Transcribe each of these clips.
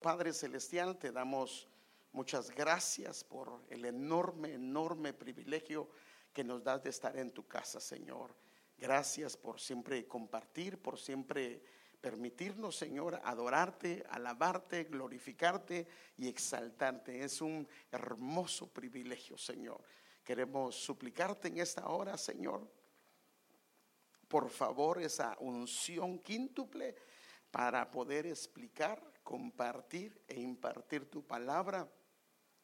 Padre Celestial, te damos muchas gracias por el enorme, enorme privilegio que nos das de estar en tu casa, Señor. Gracias por siempre compartir, por siempre permitirnos, Señor, adorarte, alabarte, glorificarte y exaltarte. Es un hermoso privilegio, Señor. Queremos suplicarte en esta hora, Señor, por favor, esa unción quíntuple para poder explicar, compartir e impartir tu palabra.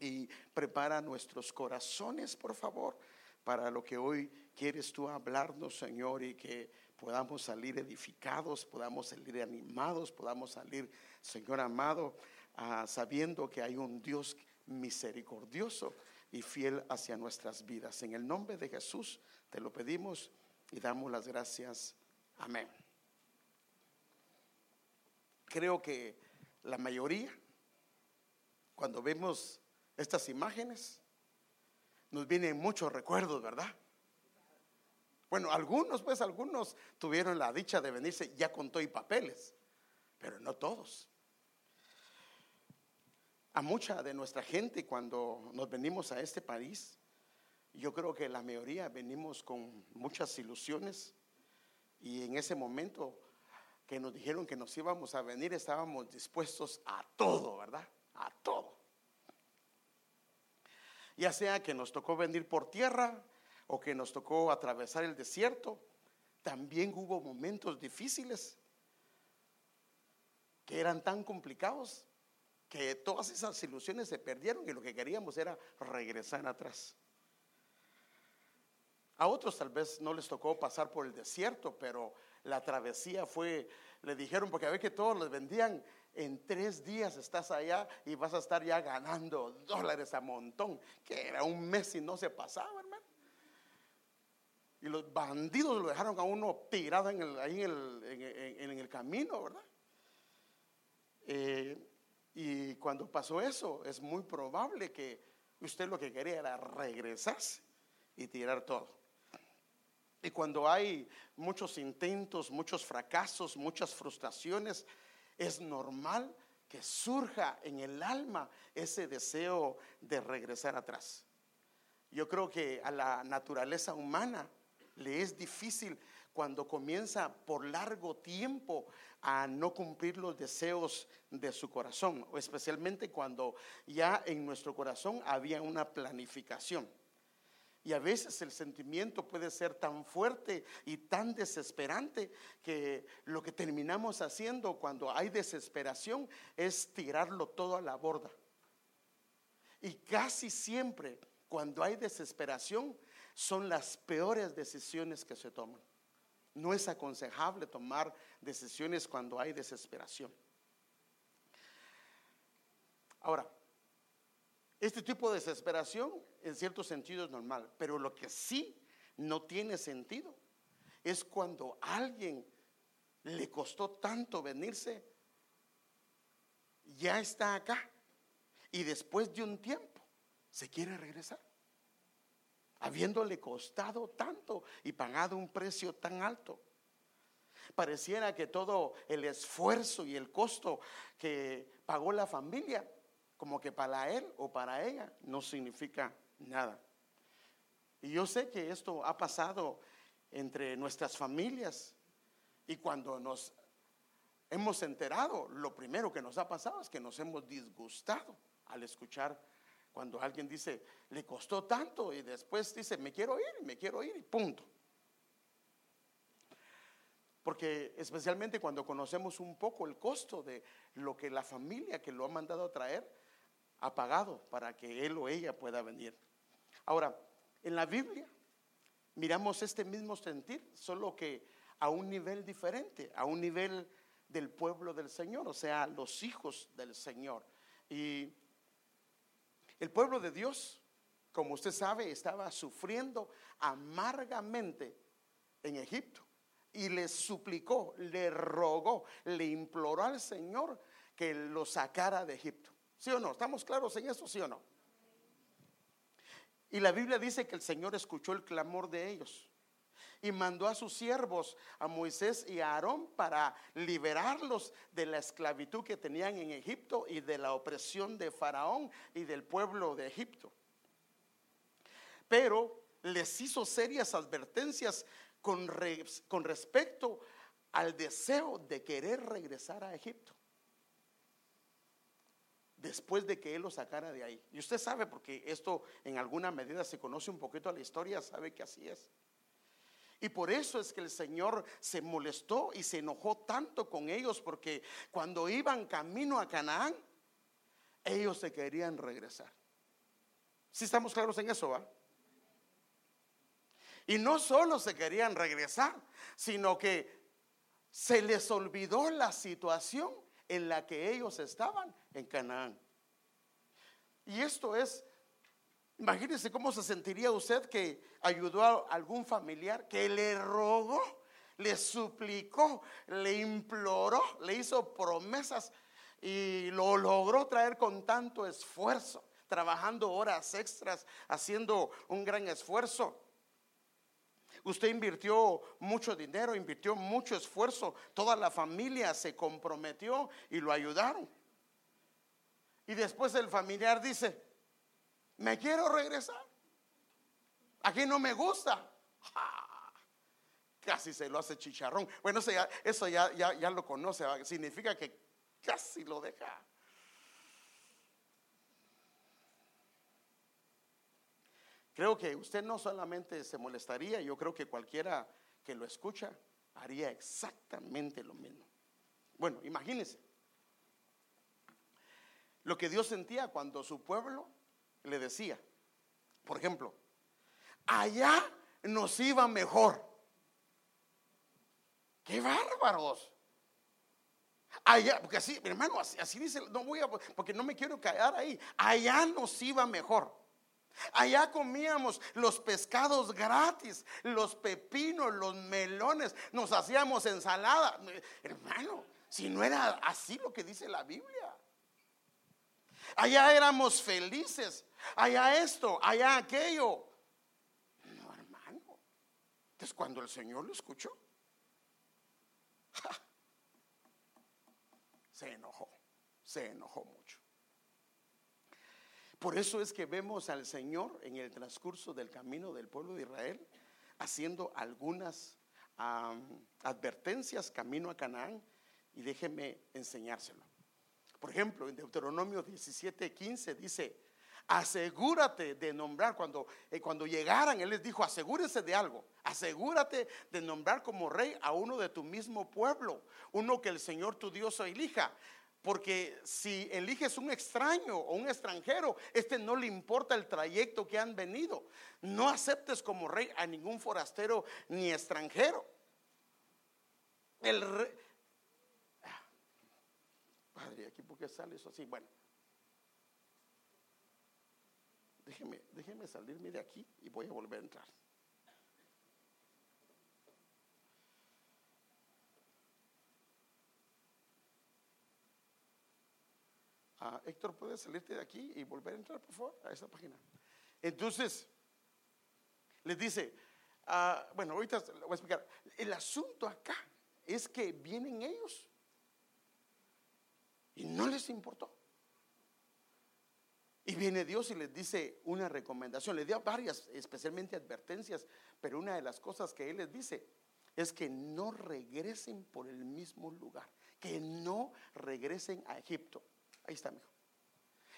Y prepara nuestros corazones, por favor, para lo que hoy quieres tú hablarnos, Señor, y que podamos salir edificados, podamos salir animados, podamos salir, Señor amado, ah, sabiendo que hay un Dios misericordioso y fiel hacia nuestras vidas. En el nombre de Jesús te lo pedimos y damos las gracias. Amén. Creo que la mayoría, cuando vemos estas imágenes, nos vienen muchos recuerdos, ¿verdad? Bueno, algunos, pues algunos tuvieron la dicha de venirse ya con todo y papeles, pero no todos. A mucha de nuestra gente cuando nos venimos a este país, yo creo que la mayoría venimos con muchas ilusiones y en ese momento que nos dijeron que nos íbamos a venir estábamos dispuestos a todo, ¿verdad? A todo. Ya sea que nos tocó venir por tierra o que nos tocó atravesar el desierto, también hubo momentos difíciles que eran tan complicados que todas esas ilusiones se perdieron y lo que queríamos era regresar atrás. A otros tal vez no les tocó pasar por el desierto, pero la travesía fue, le dijeron, porque a ver que todos les vendían, en tres días estás allá y vas a estar ya ganando dólares a montón, que era un mes y no se pasaba, hermano. Y los bandidos lo dejaron a uno tirado en el, ahí en el, camino, ¿verdad? Eh, y cuando pasó eso, es muy probable que usted lo que quería era regresarse y tirar todo. Y cuando hay muchos intentos, muchos fracasos, muchas frustraciones, es normal que surja en el alma ese deseo de regresar atrás. Yo creo que a la naturaleza humana le es difícil cuando comienza por largo tiempo a no cumplir los deseos de su corazón, especialmente cuando ya en nuestro corazón había una planificación. Y a veces el sentimiento puede ser tan fuerte y tan desesperante que lo que terminamos haciendo cuando hay desesperación es tirarlo todo a la borda. Y casi siempre cuando hay desesperación son las peores decisiones que se toman. No es aconsejable tomar decisiones cuando hay desesperación. Ahora, este tipo de desesperación en cierto sentido es normal, pero lo que sí no tiene sentido es cuando a alguien le costó tanto venirse, ya está acá y después de un tiempo se quiere regresar, habiéndole costado tanto y pagado un precio tan alto. Pareciera que todo el esfuerzo y el costo que pagó la familia como que para él o para ella no significa nada. Y yo sé que esto ha pasado entre nuestras familias y cuando nos hemos enterado, lo primero que nos ha pasado es que nos hemos disgustado al escuchar cuando alguien dice, le costó tanto y después dice, me quiero ir me quiero ir y punto. Porque especialmente cuando conocemos un poco el costo de lo que la familia que lo ha mandado a traer, ha pagado para que él o ella pueda venir. Ahora, en la Biblia miramos este mismo sentir, solo que a un nivel diferente, a un nivel del pueblo del Señor, o sea, los hijos del Señor. Y el pueblo de Dios, como usted sabe, estaba sufriendo amargamente en Egipto y le suplicó, le rogó, le imploró al Señor que lo sacara de Egipto. ¿Sí o no? ¿Estamos claros en eso? ¿Sí o no? Y la Biblia dice que el Señor escuchó el clamor de ellos. y mandó a sus siervos, a Moisés y a Aarón, para liberarlos de la esclavitud que tenían en Egipto y de la opresión de Faraón y del pueblo de Egipto. Pero les hizo serias advertencias con, con respecto al deseo de querer regresar a Egipto después de que Él lo sacara de ahí. Y usted sabe, porque esto en alguna medida se conoce un poquito a la historia, sabe que así es. Y por eso es que el Señor se molestó y se enojó tanto con ellos, porque cuando iban camino a Canaán, ellos se querían regresar. Si estamos claros en eso, va? Y no solo se querían regresar, sino que se les olvidó la situación en la que ellos estaban en Canaán. Y esto es, imagínense cómo se sentiría usted que ayudó a algún familiar, que le rogó, le suplicó, le imploró, le hizo promesas y lo logró traer con tanto esfuerzo, trabajando horas extras, haciendo un gran esfuerzo. Usted invirtió mucho dinero, invirtió mucho esfuerzo, toda la familia se comprometió y lo ayudaron. Y después el familiar dice, me quiero regresar. Aquí no me gusta. Casi se lo hace chicharrón. Bueno, eso ya, eso ya, ya lo conoce. Significa que casi lo deja. Creo que usted no solamente se molestaría, yo creo que cualquiera que lo escucha haría exactamente lo mismo. Bueno, imagínese lo que Dios sentía cuando su pueblo le decía, por ejemplo, allá nos iba mejor. ¡Qué bárbaros! Allá, porque así, mi hermano, así, así, dice, no voy a, porque no me quiero quedar ahí. Allá nos iba mejor. Allá comíamos los pescados gratis, los pepinos, los melones, nos hacíamos ensalada. Hermano, si no era así lo que dice la Biblia. Allá éramos felices, allá esto, allá aquello. No, hermano. Entonces cuando el Señor lo escuchó, se enojó, se enojó mucho. Por eso es que vemos al Señor en el transcurso del camino del pueblo de Israel haciendo algunas advertencias camino a Canaán y déjeme enseñárselo. Por ejemplo, en Deuteronomio 17, 15 dice, asegúrate de nombrar, cuando, eh, cuando llegaran, Él les dijo, asegúrense de algo, asegúrate de nombrar como rey a uno de tu mismo pueblo, uno que el Señor tu Dios elija, porque si eliges un extraño o un extranjero, este no le importa el trayecto que han venido. No aceptes como rey a ningún forastero ni extranjero. El rey, ah, Padre, aquí porque sale eso así. Bueno, déjeme, déjeme salirme de aquí y voy a volver a entrar. Ah, Héctor, ¿puedes salirte de aquí y volver a entrar, por favor, a esa página? Entonces, les dice, ah, bueno, ahorita lo voy a explicar. El asunto acá es que vienen ellos y no les importó. Y viene Dios y les dice una recomendación, les dio varias, especialmente advertencias, pero una de las cosas que Él les dice es que no regresen por el mismo lugar, que no regresen a Egipto. Ahí está, hijo.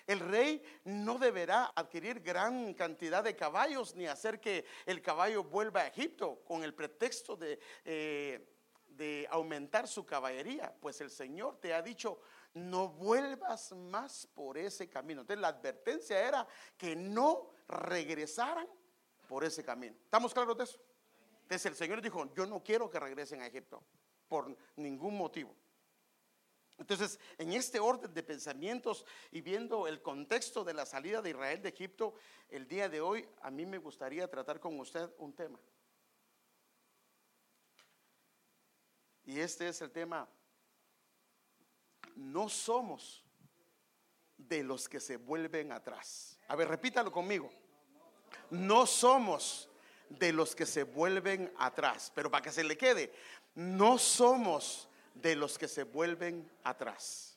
El rey no deberá adquirir gran cantidad de caballos ni hacer que el caballo vuelva a Egipto con el pretexto de, eh, de aumentar su caballería, pues el Señor te ha dicho, no vuelvas más por ese camino. Entonces la advertencia era que no regresaran por ese camino. ¿Estamos claros de eso? Entonces el Señor dijo, yo no quiero que regresen a Egipto por ningún motivo. Entonces, en este orden de pensamientos y viendo el contexto de la salida de Israel de Egipto, el día de hoy a mí me gustaría tratar con usted un tema. Y este es el tema, no somos de los que se vuelven atrás. A ver, repítalo conmigo. No somos de los que se vuelven atrás. Pero para que se le quede, no somos de los que se vuelven atrás.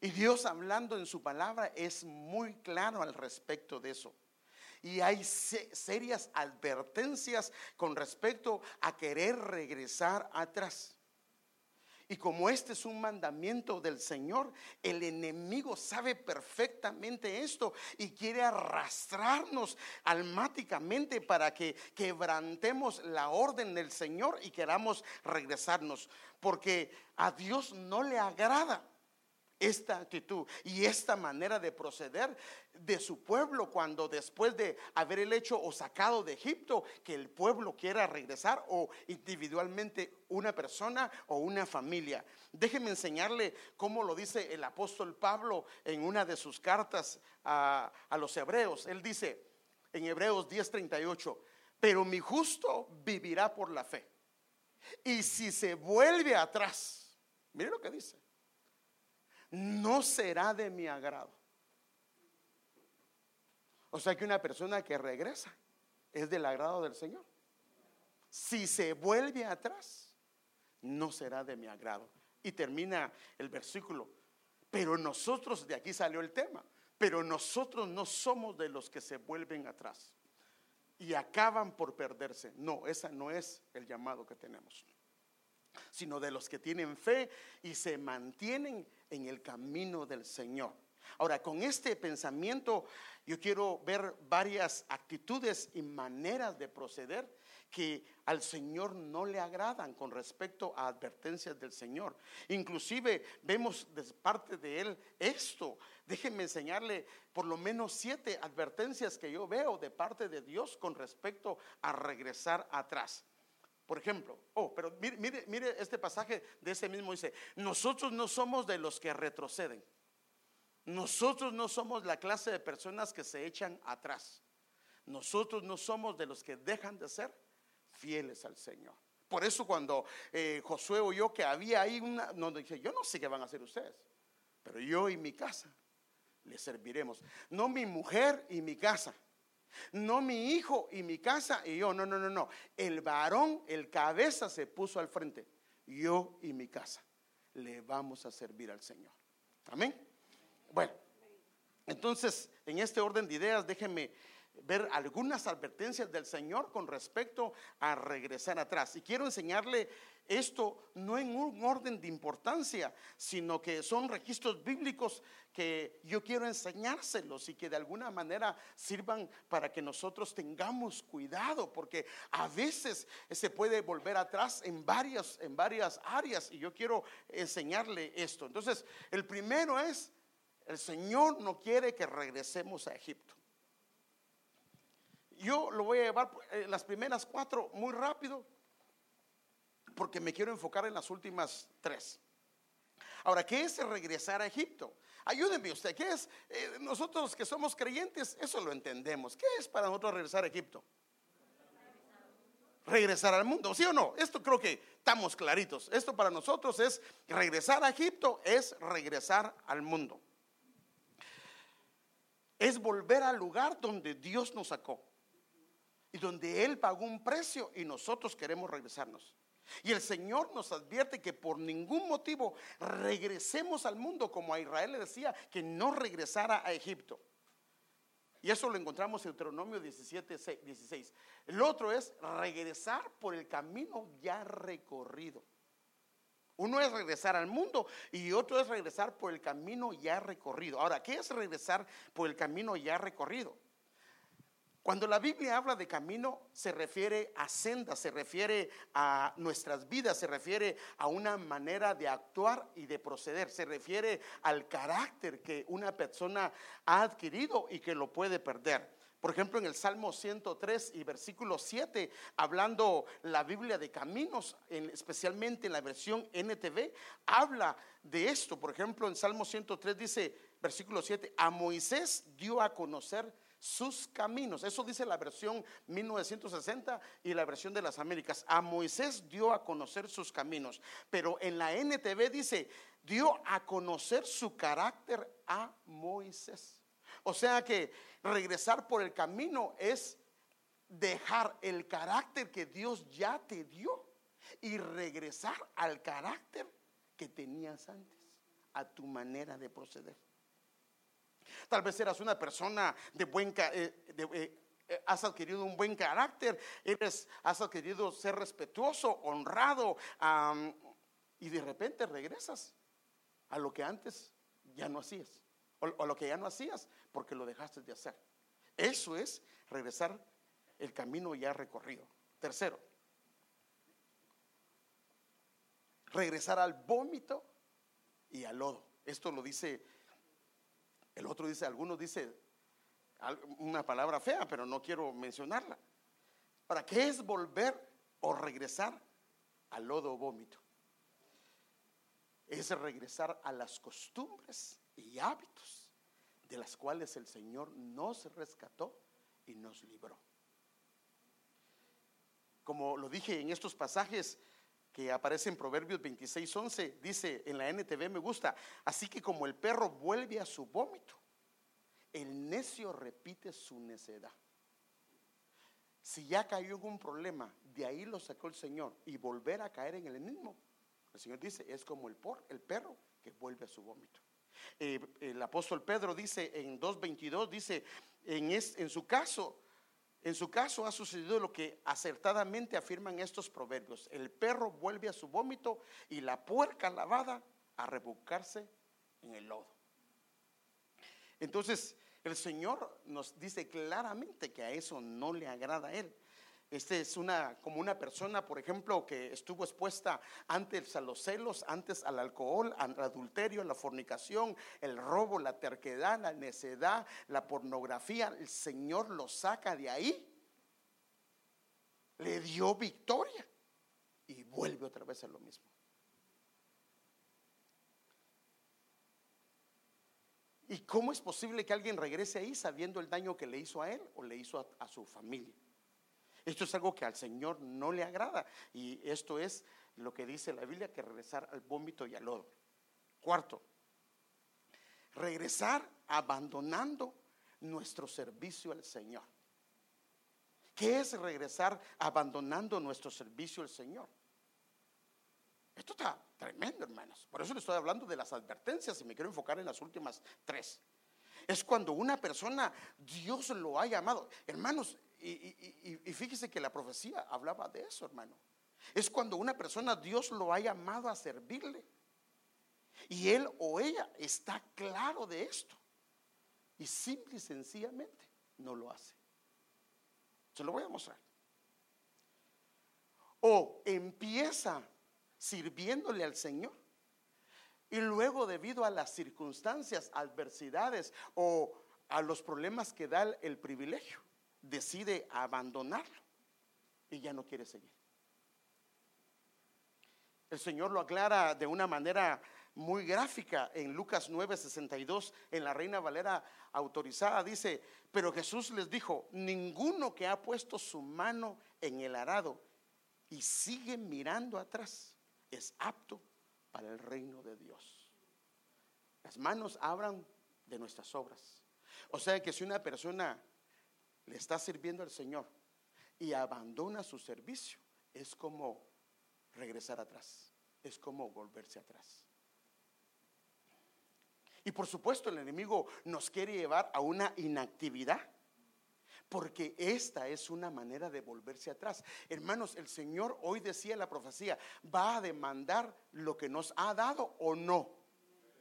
Y Dios hablando en su palabra es muy claro al respecto de eso. Y hay serias advertencias con respecto a querer regresar atrás. Y como este es un mandamiento del Señor, el enemigo sabe perfectamente esto y quiere arrastrarnos almáticamente para que quebrantemos la orden del Señor y queramos regresarnos. Porque a Dios no le agrada esta actitud y esta manera de proceder de su pueblo cuando después de haber el hecho o sacado de Egipto, que el pueblo quiera regresar o individualmente una persona o una familia. Déjeme enseñarle cómo lo dice el apóstol Pablo en una de sus cartas a, a los hebreos. Él dice en Hebreos 10:38, pero mi justo vivirá por la fe. Y si se vuelve atrás, mire lo que dice no será de mi agrado. O sea que una persona que regresa es del agrado del Señor. Si se vuelve atrás, no será de mi agrado. Y termina el versículo. Pero nosotros, de aquí salió el tema, pero nosotros no somos de los que se vuelven atrás y acaban por perderse. No, esa no es el llamado que tenemos sino de los que tienen fe y se mantienen en el camino del Señor. Ahora, con este pensamiento yo quiero ver varias actitudes y maneras de proceder que al Señor no le agradan con respecto a advertencias del Señor. Inclusive vemos de parte de Él esto. Déjenme enseñarle por lo menos siete advertencias que yo veo de parte de Dios con respecto a regresar atrás. Por ejemplo, oh, pero mire, mire, este pasaje de ese mismo dice, nosotros no somos de los que retroceden. Nosotros no somos la clase de personas que se echan atrás. Nosotros no somos de los que dejan de ser fieles al Señor. Por eso cuando eh, Josué oyó que había ahí una, no dije, yo no sé qué van a hacer ustedes, pero yo y mi casa le serviremos. No mi mujer y mi casa no mi hijo y mi casa y yo, no, no, no, no. El varón, el cabeza se puso al frente. Yo y mi casa le vamos a servir al Señor. Amén. Bueno, entonces, en este orden de ideas, déjenme ver algunas advertencias del Señor con respecto a regresar atrás. Y quiero enseñarle esto no en un orden de importancia, sino que son registros bíblicos que yo quiero enseñárselos y que de alguna manera sirvan para que nosotros tengamos cuidado, porque a veces se puede volver atrás en varias, en varias áreas y yo quiero enseñarle esto. Entonces, el primero es, el Señor no quiere que regresemos a Egipto. Yo lo voy a llevar eh, las primeras cuatro muy rápido porque me quiero enfocar en las últimas tres. Ahora, ¿qué es regresar a Egipto? Ayúdenme usted, ¿qué es? Eh, nosotros que somos creyentes, eso lo entendemos. ¿Qué es para nosotros regresar a Egipto? Regresar al mundo, ¿sí o no? Esto creo que estamos claritos. Esto para nosotros es regresar a Egipto, es regresar al mundo. Es volver al lugar donde Dios nos sacó y donde Él pagó un precio y nosotros queremos regresarnos. Y el Señor nos advierte que por ningún motivo regresemos al mundo, como a Israel le decía, que no regresara a Egipto. Y eso lo encontramos en Deuteronomio 17, 16. El otro es regresar por el camino ya recorrido. Uno es regresar al mundo y otro es regresar por el camino ya recorrido. Ahora, ¿qué es regresar por el camino ya recorrido? Cuando la Biblia habla de camino, se refiere a senda, se refiere a nuestras vidas, se refiere a una manera de actuar y de proceder, se refiere al carácter que una persona ha adquirido y que lo puede perder. Por ejemplo, en el Salmo 103 y versículo 7, hablando la Biblia de caminos, especialmente en la versión NTV, habla de esto. Por ejemplo, en Salmo 103 dice, versículo 7, a Moisés dio a conocer sus caminos. Eso dice la versión 1960 y la versión de las Américas. A Moisés dio a conocer sus caminos, pero en la NTV dice, dio a conocer su carácter a Moisés. O sea que regresar por el camino es dejar el carácter que Dios ya te dio y regresar al carácter que tenías antes, a tu manera de proceder. Tal vez eras una persona de buen eh, eh, eh, has adquirido un buen carácter, eres, has adquirido ser respetuoso, honrado, y de repente regresas a lo que antes ya no hacías, o, o lo que ya no hacías porque lo dejaste de hacer. Eso es regresar el camino ya recorrido. Tercero, regresar al vómito y al lodo. Esto lo dice, el otro dice, algunos dice una palabra fea, pero no quiero mencionarla. ¿Para qué es volver o regresar al lodo o vómito? Es regresar a las costumbres y hábitos de las cuales el Señor nos rescató y nos libró. Como lo dije en estos pasajes, que aparece en Proverbios 26, 11, dice en la NTV me gusta, así que como el perro vuelve a su vómito, el necio repite su necedad. Si ya cayó en un problema, de ahí lo sacó el Señor y volver a caer en el mismo, el Señor dice, es como el, por, el perro que vuelve a su vómito. Eh, el apóstol Pedro dice en 2.22, dice, en, en su caso, en su caso ha sucedido lo que acertadamente afirman estos proverbios. El perro vuelve a su vómito y la puerca lavada a rebucarse en el lodo. Entonces, el Señor nos dice claramente que a eso no le agrada a Él. Este es una, como una persona, por ejemplo, que estuvo expuesta antes a los celos, antes al alcohol, al adulterio, la fornicación, el robo, la terquedad, la necedad, la pornografía. El Señor lo saca de ahí, le dio victoria y vuelve otra vez a lo mismo. ¿Y cómo es posible que alguien regrese ahí sabiendo el daño que le hizo a él o le hizo a, a su familia? Esto es algo que al Señor no le agrada. Y esto es lo que dice la Biblia, que regresar al vómito y al lodo. Cuarto, regresar abandonando nuestro servicio al Señor. ¿Qué es regresar abandonando nuestro servicio al Señor? Esto está tremendo, hermanos. Por eso le estoy hablando de las advertencias y me quiero enfocar en las últimas tres. Es cuando una persona, Dios lo ha llamado. Hermanos, y, fíjese que la profecía hablaba de eso, hermano. Es cuando una persona Dios lo ha llamado a servirle. Y él o ella está claro de esto. Y simple y sencillamente no lo hace. Se lo voy a mostrar. O empieza sirviéndole al Señor. Y luego debido a las circunstancias, adversidades o a los problemas que da el privilegio, decide abandonarlo y ya no quiere seguir. El Señor lo aclara de una manera muy gráfica en Lucas 9:62, en la Reina Valera autorizada, dice, pero Jesús les dijo, ninguno que ha puesto su mano en el arado y sigue mirando atrás es apto para el reino de Dios. Las manos abran de nuestras obras. O sea que si una persona le está sirviendo al Señor y abandona su servicio, es como regresar atrás, es como volverse atrás. Y por supuesto el enemigo nos quiere llevar a una inactividad, porque esta es una manera de volverse atrás. Hermanos, el Señor hoy decía la profecía, va a demandar lo que nos ha dado o no.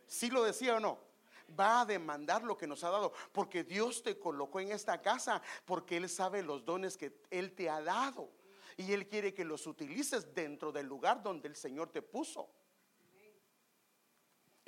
¿Sí lo decía o no? Va a demandar lo que nos ha dado, porque Dios te colocó en esta casa, porque Él sabe los dones que Él te ha dado. Y Él quiere que los utilices dentro del lugar donde el Señor te puso.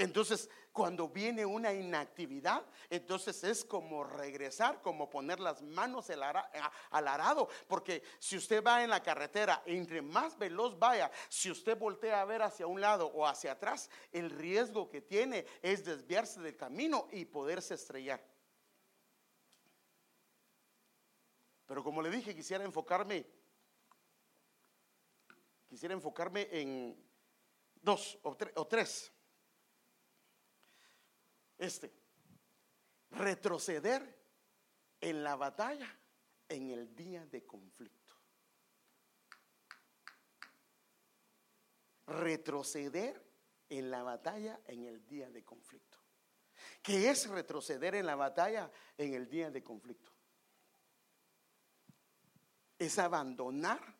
Entonces, cuando viene una inactividad, entonces es como regresar, como poner las manos al arado, porque si usted va en la carretera, entre más veloz vaya, si usted voltea a ver hacia un lado o hacia atrás, el riesgo que tiene es desviarse del camino y poderse estrellar. Pero como le dije, quisiera enfocarme, quisiera enfocarme en dos o, o tres. Este, retroceder en la batalla en el día de conflicto. Retroceder en la batalla en el día de conflicto. ¿Qué es retroceder en la batalla en el día de conflicto? Es abandonar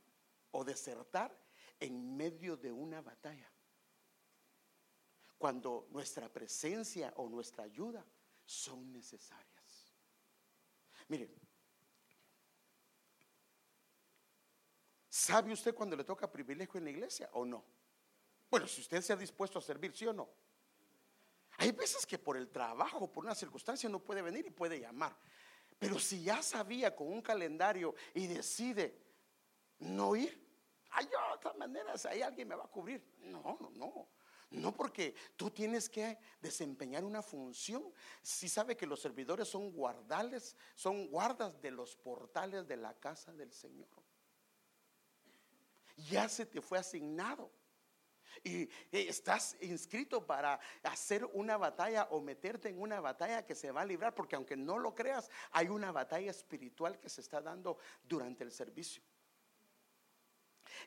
o desertar en medio de una batalla. Cuando nuestra presencia o nuestra ayuda son necesarias. Miren, ¿sabe usted cuando le toca privilegio en la iglesia o no? Bueno, si usted se ha dispuesto a servir, sí o no. Hay veces que por el trabajo, por una circunstancia, no puede venir y puede llamar. Pero si ya sabía con un calendario y decide no ir, hay otras maneras, ahí alguien me va a cubrir. No, no, no. No porque tú tienes que desempeñar una función. Si sabe que los servidores son guardales, son guardas de los portales de la casa del Señor. Ya se te fue asignado. Y estás inscrito para hacer una batalla o meterte en una batalla que se va a librar, porque aunque no lo creas, hay una batalla espiritual que se está dando durante el servicio.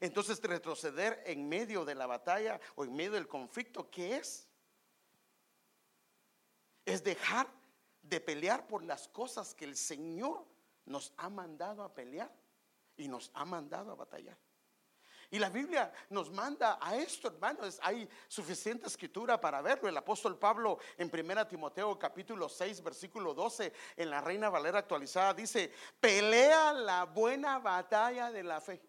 Entonces retroceder en medio de la batalla o en medio del conflicto, ¿qué es? Es dejar de pelear por las cosas que el Señor nos ha mandado a pelear y nos ha mandado a batallar. Y la Biblia nos manda a esto, hermanos. Hay suficiente escritura para verlo. El apóstol Pablo en 1 Timoteo capítulo 6, versículo 12, en la Reina Valera actualizada, dice, pelea la buena batalla de la fe.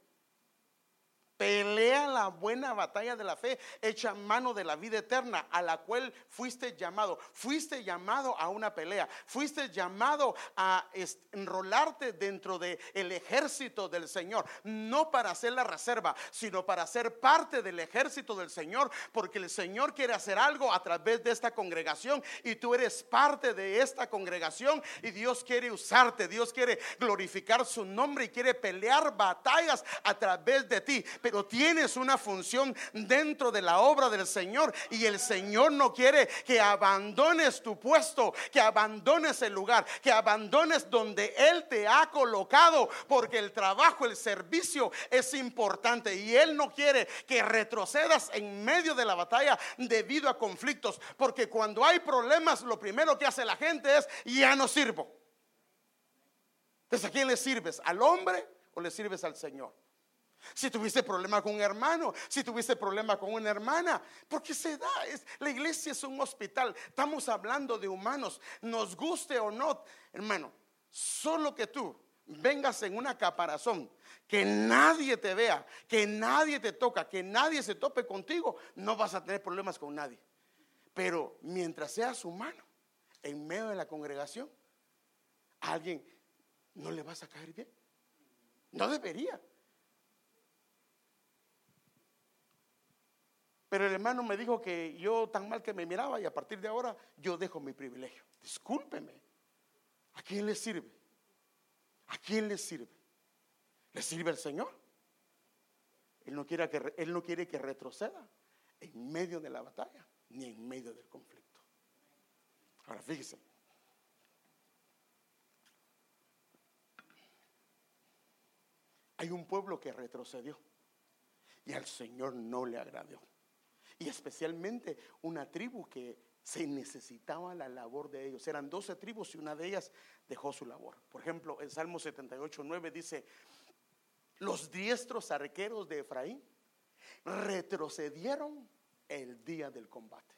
Pelea la buena batalla de la fe, echa mano de la vida eterna a la cual fuiste llamado. Fuiste llamado a una pelea, fuiste llamado a enrolarte dentro del el ejército del Señor, no para hacer la reserva, sino para ser parte del ejército del Señor, porque el Señor quiere hacer algo a través de esta congregación y tú eres parte de esta congregación y Dios quiere usarte, Dios quiere glorificar su nombre y quiere pelear batallas a través de ti pero tienes una función dentro de la obra del Señor y el Señor no quiere que abandones tu puesto, que abandones el lugar, que abandones donde Él te ha colocado, porque el trabajo, el servicio es importante y Él no quiere que retrocedas en medio de la batalla debido a conflictos, porque cuando hay problemas lo primero que hace la gente es ya no sirvo. Entonces, ¿a quién le sirves? ¿Al hombre o le sirves al Señor? Si tuviste problema con un hermano, si tuviste problema con una hermana, porque se da, es, la iglesia es un hospital, estamos hablando de humanos, nos guste o no, hermano, solo que tú vengas en una caparazón, que nadie te vea, que nadie te toca, que nadie se tope contigo, no vas a tener problemas con nadie. Pero mientras seas humano, en medio de la congregación, a alguien no le vas a caer bien. No debería. Pero el hermano me dijo que yo tan mal que me miraba y a partir de ahora yo dejo mi privilegio. Discúlpeme. ¿A quién le sirve? ¿A quién le sirve? ¿Le sirve al Señor? Él no quiere que, él no quiere que retroceda en medio de la batalla ni en medio del conflicto. Ahora fíjese. Hay un pueblo que retrocedió y al Señor no le agradó y especialmente una tribu que se necesitaba la labor de ellos. Eran 12 tribus y una de ellas dejó su labor. Por ejemplo, en Salmo 78, 9 dice, los diestros arqueros de Efraín retrocedieron el día del combate.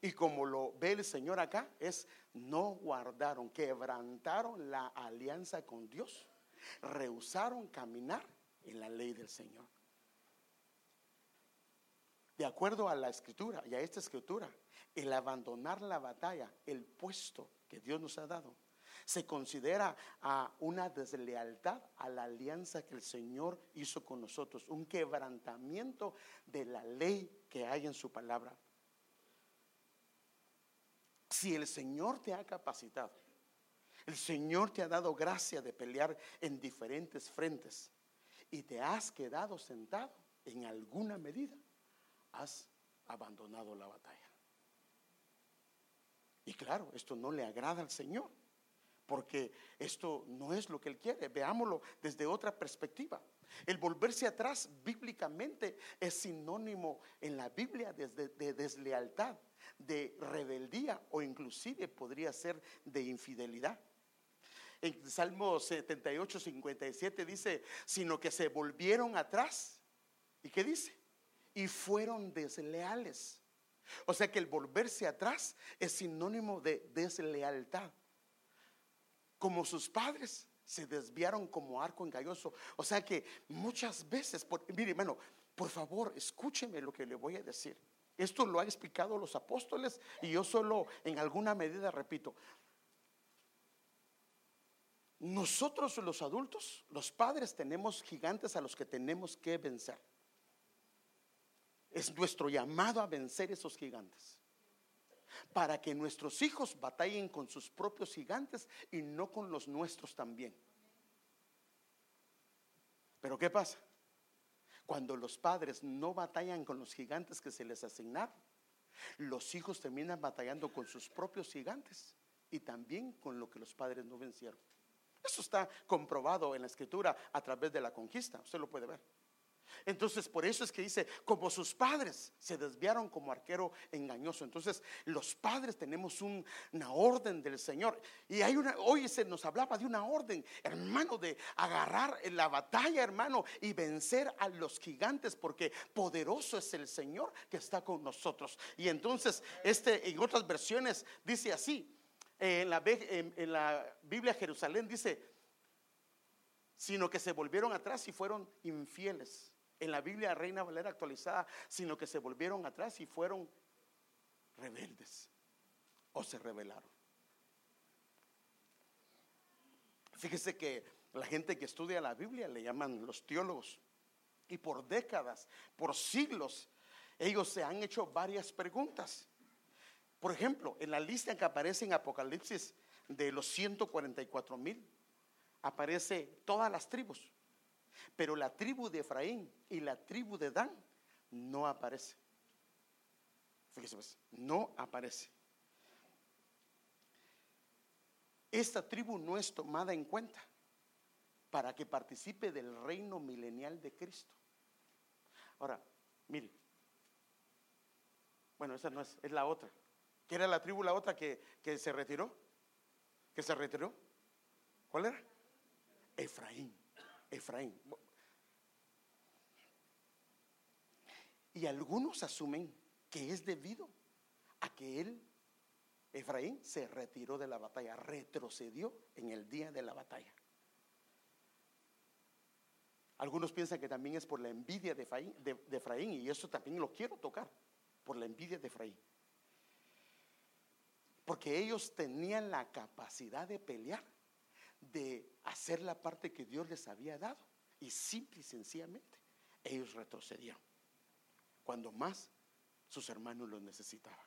Y como lo ve el Señor acá, es no guardaron, quebrantaron la alianza con Dios, rehusaron caminar en la ley del Señor de acuerdo a la escritura y a esta escritura, el abandonar la batalla, el puesto que Dios nos ha dado, se considera a una deslealtad a la alianza que el Señor hizo con nosotros, un quebrantamiento de la ley que hay en su palabra. Si el Señor te ha capacitado, el Señor te ha dado gracia de pelear en diferentes frentes y te has quedado sentado en alguna medida, has abandonado la batalla. Y claro, esto no le agrada al Señor, porque esto no es lo que Él quiere. Veámoslo desde otra perspectiva. El volverse atrás bíblicamente es sinónimo en la Biblia de, de, deslealtad, de rebeldía o inclusive podría ser de infidelidad. En Salmo 78, 57 dice, sino que se volvieron atrás. ¿Y qué dice? Y fueron desleales. O sea que el volverse atrás es sinónimo de deslealtad. Como sus padres se desviaron como arco engañoso. O sea que muchas veces, mire hermano, por favor, escúcheme lo que le voy a decir. Esto lo han explicado los apóstoles y yo solo en alguna medida repito. Nosotros los adultos, los padres, tenemos gigantes a los que tenemos que vencer. Es nuestro llamado a vencer esos gigantes. Para que nuestros hijos batallen con sus propios gigantes y no con los nuestros también. Pero ¿qué pasa? Cuando los padres no batallan con los gigantes que se les asignaron, los hijos terminan batallando con sus propios gigantes y también con lo que los padres no vencieron. Eso está comprobado en la escritura a través de la conquista, usted lo puede ver. Entonces, por eso es que dice, como sus padres se desviaron como arquero engañoso. Entonces, los padres tenemos una orden del Señor. Y hay una, hoy se nos hablaba de una orden, hermano, de agarrar en la batalla, hermano, y vencer a los gigantes, porque poderoso es el Señor que está con nosotros. Y entonces, este, en otras versiones dice así, en la, en la Biblia Jerusalén dice, sino que se volvieron atrás y fueron infieles en la Biblia Reina Valera actualizada, sino que se volvieron atrás y fueron rebeldes o se rebelaron. Fíjese que la gente que estudia la Biblia le llaman los teólogos y por décadas, por siglos, ellos se han hecho varias preguntas. Por ejemplo, en la lista que aparece en Apocalipsis de los 144 mil, aparece todas las tribus. Pero la tribu de Efraín y la tribu de Dan no aparece. Fíjese pues, no aparece. Esta tribu no es tomada en cuenta para que participe del reino milenial de Cristo. Ahora, mire. Bueno, esa no es, es la otra. ¿Qué era la tribu la otra que, que se retiró? ¿Que se retiró? ¿Cuál era? Efraín. Efraín. Y algunos asumen que es debido a que él, Efraín, se retiró de la batalla, retrocedió en el día de la batalla. Algunos piensan que también es por la envidia de Efraín, y eso también lo quiero tocar, por la envidia de Efraín. Porque ellos tenían la capacidad de pelear de hacer la parte que Dios les había dado. Y simple y sencillamente ellos retrocedieron cuando más sus hermanos los necesitaban.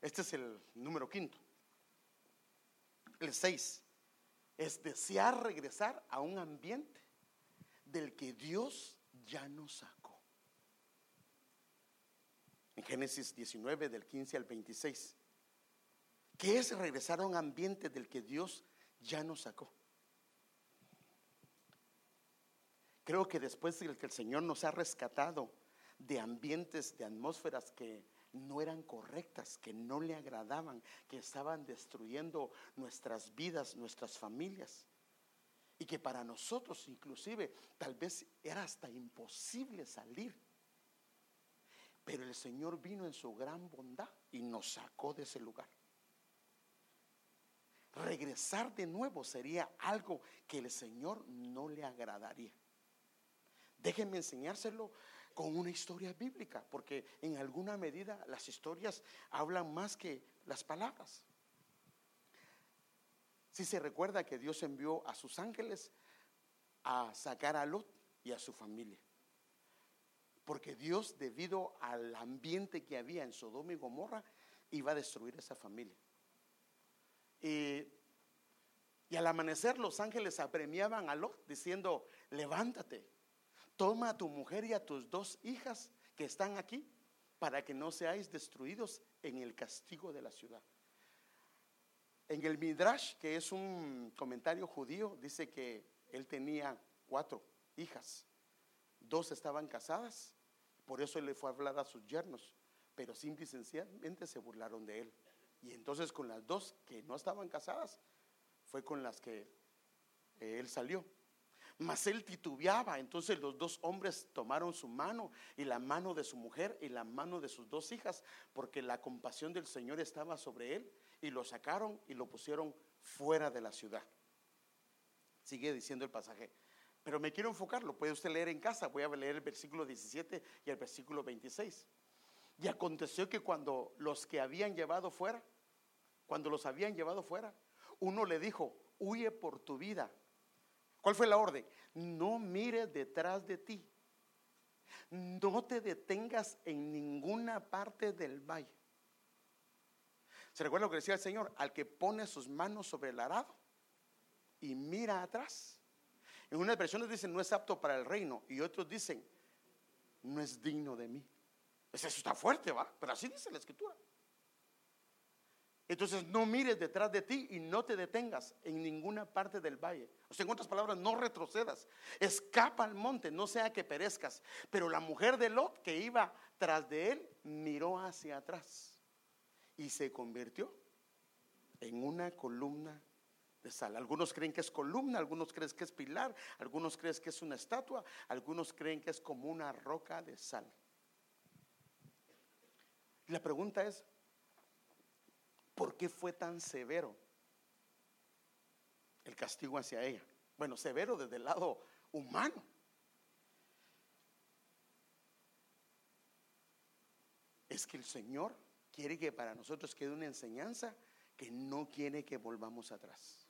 Este es el número quinto. El seis es desear regresar a un ambiente del que Dios ya nos sacó. En Génesis 19, del 15 al 26. ¿Qué es regresar a un ambiente del que Dios ya nos sacó? Creo que después de que el Señor nos ha rescatado de ambientes, de atmósferas que no eran correctas, que no le agradaban, que estaban destruyendo nuestras vidas, nuestras familias. Y que para nosotros inclusive tal vez era hasta imposible salir. Pero el Señor vino en su gran bondad y nos sacó de ese lugar regresar de nuevo sería algo que el Señor no le agradaría. Déjenme enseñárselo con una historia bíblica, porque en alguna medida las historias hablan más que las palabras. Si se recuerda que Dios envió a sus ángeles a sacar a Lot y a su familia. Porque Dios, debido al ambiente que había en Sodoma y Gomorra, iba a destruir esa familia. Y, al amanecer los ángeles apremiaban a Lot diciendo, levántate, toma a tu mujer y a tus dos hijas que están aquí para que no seáis destruidos en el castigo de la ciudad. En el Midrash, que es un comentario judío, dice que él tenía cuatro hijas. Dos estaban casadas, por eso le fue a hablar a sus yernos, pero simple y sencillamente se burlaron de él. Y entonces con las dos que no estaban casadas, fue con las que él salió. Mas él titubeaba, entonces los dos hombres tomaron su mano y la mano de su mujer y la mano de sus dos hijas, porque la compasión del Señor estaba sobre él, y lo sacaron y lo pusieron fuera de la ciudad. Sigue diciendo el pasaje. Pero me quiero enfocar, lo puede usted leer en casa, voy a leer el versículo 17 y el versículo 26. Y aconteció que cuando los que habían llevado fuera, cuando los habían llevado fuera, uno le dijo, huye por tu vida ¿Cuál fue la orden? No mires detrás de ti. No te detengas en ninguna parte del valle. ¿Se recuerda lo que decía el Señor? Al que pone sus manos sobre el arado y mira atrás. En unas versiones dicen no es apto para el reino y otros dicen no es digno de mí. Eso está fuerte, ¿va? Pero así dice la escritura. Entonces no mires detrás de ti y no te detengas en ninguna parte del valle. O sea, en otras palabras, no retrocedas. Escapa al monte, no sea que perezcas. Pero la mujer de Lot que iba tras de él miró hacia atrás y se convirtió en una columna de sal. Algunos creen que es columna, algunos creen que es pilar, algunos creen que es una estatua, algunos creen que es como una roca de sal. La pregunta es, ¿Por qué fue tan severo el castigo hacia ella? Bueno, severo desde el lado humano. Es que el Señor quiere que para nosotros quede una enseñanza que no quiere que volvamos atrás.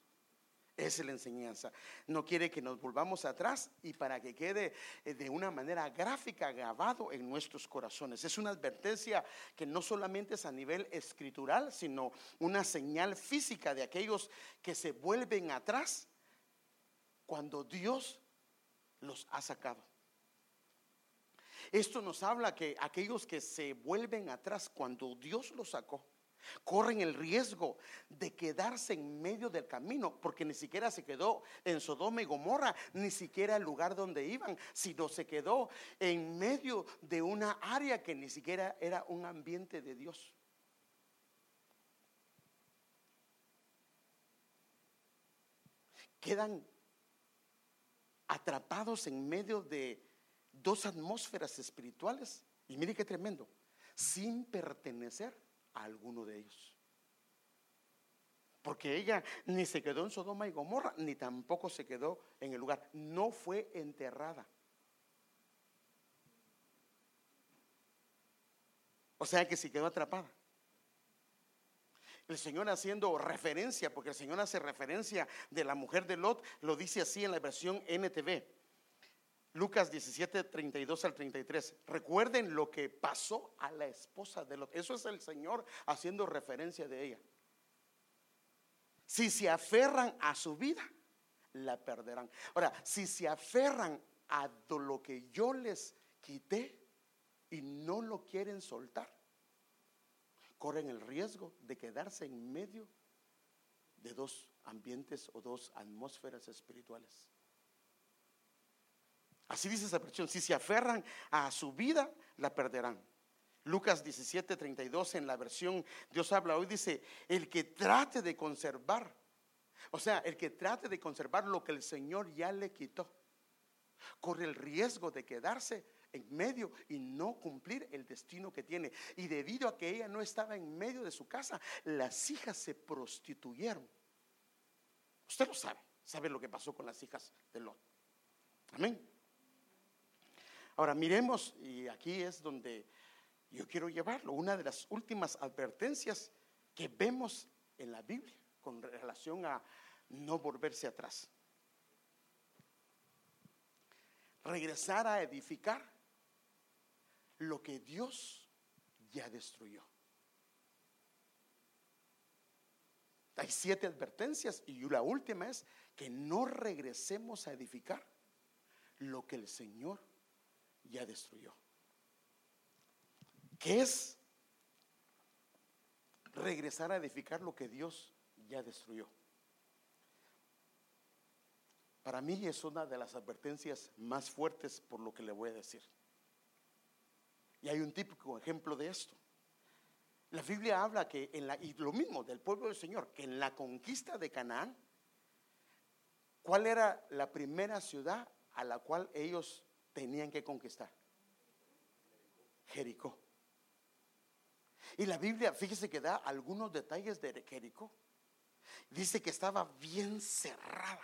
Esa es la enseñanza. No quiere que nos volvamos atrás y para que quede eh, de una manera gráfica grabado en nuestros corazones. Es una advertencia que no solamente es a nivel escritural, sino una señal física de aquellos que se vuelven atrás cuando Dios los ha sacado. Esto nos habla que aquellos que se vuelven atrás cuando Dios los sacó, corren el riesgo de quedarse en medio del camino, porque ni siquiera se quedó en Sodoma y Gomorra, ni siquiera el lugar donde iban, sino se quedó en medio de una área que ni siquiera era un ambiente de Dios. Quedan atrapados en medio de dos atmósferas espirituales, y mire qué tremendo, sin pertenecer alguno de ellos. Porque ella ni se quedó en Sodoma y Gomorra, ni tampoco se quedó en el lugar. No fue enterrada. O sea que se quedó atrapada. El Señor haciendo referencia, porque el Señor hace referencia de la mujer de Lot, lo dice así en la versión NTV. Lucas 17, 32 al 33. Recuerden lo que pasó a la esposa de Lot. Eso es el Señor haciendo referencia de ella. Si se aferran a su vida, la perderán. Ahora, si se aferran a lo que yo les quité y no lo quieren soltar, corren el riesgo de quedarse en medio de dos ambientes o dos atmósferas espirituales. Así dice esa versión. Si se aferran a su vida, la perderán. Lucas 17, 32 en la versión Dios habla hoy dice, el que trate de conservar, o sea, el que trate de conservar lo que el Señor ya le quitó, corre el riesgo de quedarse en medio y no cumplir el destino que tiene. Y debido a que ella no estaba en medio de su casa, las hijas se prostituyeron. Usted lo sabe, sabe lo que pasó con las hijas de Lot. Amén. Ahora miremos, y aquí es donde yo quiero llevarlo, una de las últimas advertencias que vemos en la Biblia con relación a no volverse atrás. Regresar a edificar lo que Dios ya destruyó. Hay siete advertencias y la última es que no regresemos a edificar lo que el Señor ya destruyó. que es regresar a edificar lo que Dios ya destruyó. Para mí es una de las advertencias más fuertes por lo que le voy a decir. Y hay un típico ejemplo de esto. La Biblia habla que en la, y lo mismo del pueblo del Señor, que en la conquista de Canaán, ¿cuál era la primera ciudad a la cual ellos tenían que conquistar? Jericó. Y la Biblia, fíjese que da algunos detalles de Jericó. Dice que estaba bien cerrada.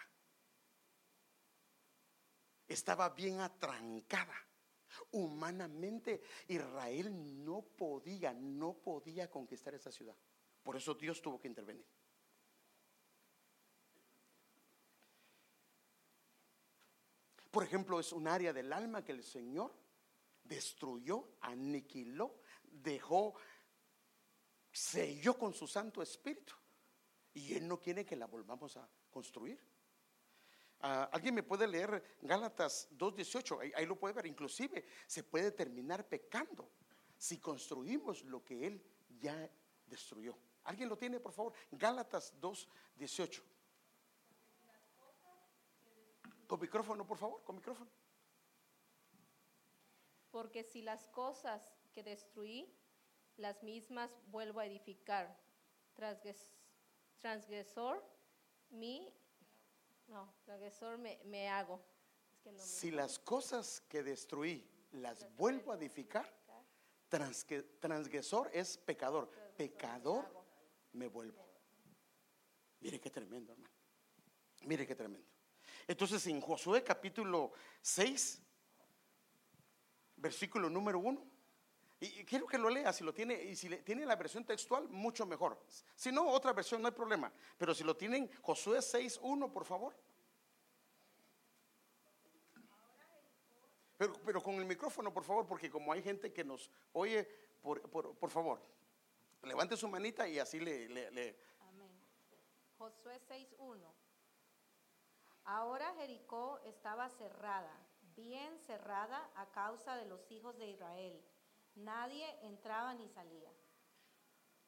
Estaba bien atrancada. Humanamente Israel no podía, no podía conquistar esa ciudad. Por eso Dios tuvo que intervenir. Por ejemplo, es un área del alma que el Señor destruyó, aniquiló, dejó, selló con su Santo Espíritu. Y Él no quiere que la volvamos a construir. Ah, ¿Alguien me puede leer Gálatas 2.18? Ahí, ahí lo puede ver. Inclusive se puede terminar pecando si construimos lo que Él ya destruyó. ¿Alguien lo tiene, por favor? Gálatas 2.18. Con micrófono, por favor, con micrófono. Porque si las cosas que destruí, las mismas vuelvo a edificar, transgres- transgresor, mi, no, transgresor me, me hago. Es que no me- Si las cosas que destruí las vuelvo a edificar, transgresor es pecador. Pecador me vuelvo. Mire qué tremendo, hermano. Mire qué tremendo. Entonces en Josué capítulo 6, versículo número 1. Y quiero que lo lea, si lo tiene, y si tiene la versión textual, mucho mejor. Si no, otra versión, no hay problema. Pero si lo tienen, Josué 6, 1, por favor. Pero, pero con el micrófono, por favor, porque como hay gente que nos oye, por, por- por favor, levante su manita y así le, le- le- Amén. Josué 6.1. Ahora Jericó estaba cerrada, bien cerrada a causa de los hijos de Israel. Nadie entraba ni salía.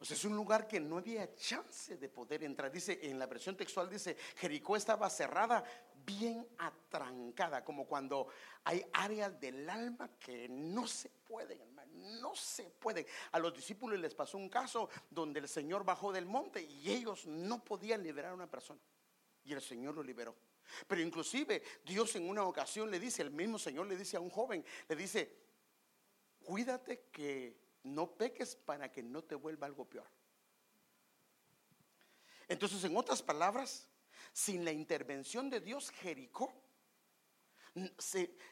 Sea, es un lugar que no había chance de poder entrar. Dice, en la versión textual dice, Jericó estaba cerrada, bien atrancada, como cuando hay áreas del alma que no se pueden, hermano, no se pueden. A los discípulos les pasó un caso donde el Señor bajó del monte y ellos no podían liberar a una persona. Y el Señor lo liberó. Pero inclusive Dios en una ocasión le dice, el mismo Señor le dice a un joven, le dice, cuídate que no peques para que no te vuelva algo peor. Entonces, en otras palabras, sin la intervención de Dios, Jericó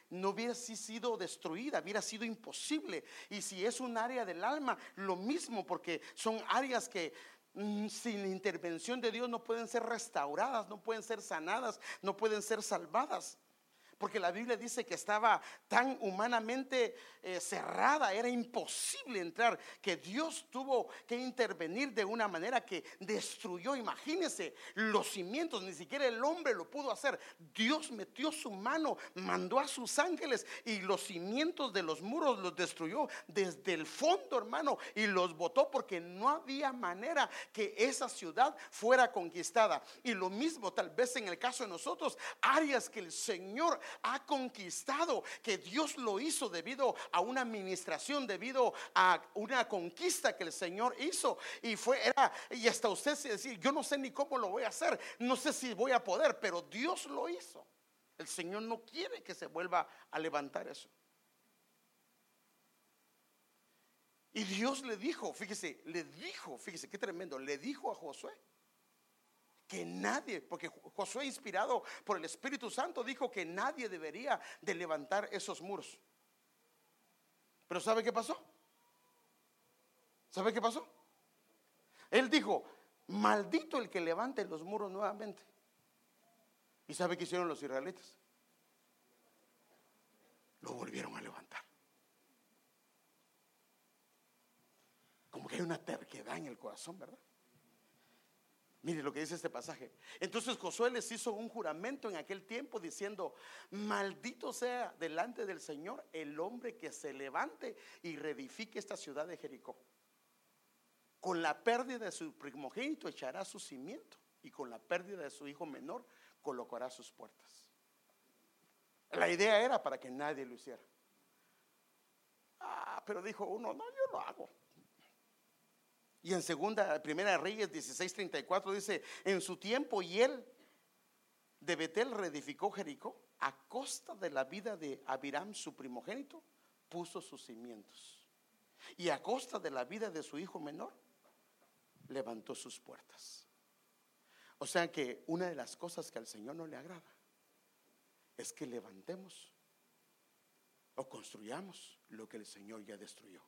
no hubiera si- sido destruida, hubiera sido imposible. Y si es un área del alma, lo mismo, porque son áreas que sin la intervención de Dios no pueden ser restauradas, no pueden ser sanadas, no pueden ser salvadas. Porque la Biblia dice que estaba tan humanamente eh, cerrada, era imposible entrar, que Dios tuvo que intervenir de una manera que destruyó, imagínense, los cimientos, ni siquiera el hombre lo pudo hacer. Dios metió su mano, mandó a sus ángeles y los cimientos de los muros los destruyó desde el fondo, hermano, y los botó porque no había manera que esa ciudad fuera conquistada. Y lo mismo tal vez en el caso de nosotros, áreas que el Señor ha conquistado, que Dios lo hizo debido a una administración, debido a una conquista que el Señor hizo. Y fue, era, y hasta usted se decir, yo no sé ni cómo lo voy a hacer, no sé si voy a poder, pero Dios lo hizo. El Señor no quiere que se vuelva a levantar eso. Y Dios le dijo, fíjese, le dijo, fíjese qué tremendo, le dijo a Josué que nadie, porque Josué inspirado por el Espíritu Santo dijo que nadie debería de levantar esos muros. Pero ¿sabe qué pasó? ¿Sabe qué pasó? Él dijo, maldito el que levante los muros nuevamente. ¿Y sabe qué hicieron los israelitas? Lo volvieron a levantar. Como que hay una terquedad en el corazón, ¿verdad? Mire lo que dice este pasaje. Entonces Josué les hizo un juramento en aquel tiempo diciendo, maldito sea delante del Señor el hombre que se levante y reedifique esta ciudad de Jericó. Con la pérdida de su primogénito echará su cimiento y con la pérdida de su hijo menor colocará sus puertas. La idea era para que nadie lo hiciera. Ah, pero dijo uno, no, yo lo hago. Y en segunda, primera Reyes 16:34 dice, en su tiempo y él de Betel reedificó Jericó a costa de la vida de Abiram, su primogénito, puso sus cimientos. Y a costa de la vida de su hijo menor, levantó sus puertas. O sea que una de las cosas que al Señor no le agrada es que levantemos o construyamos lo que el Señor ya destruyó.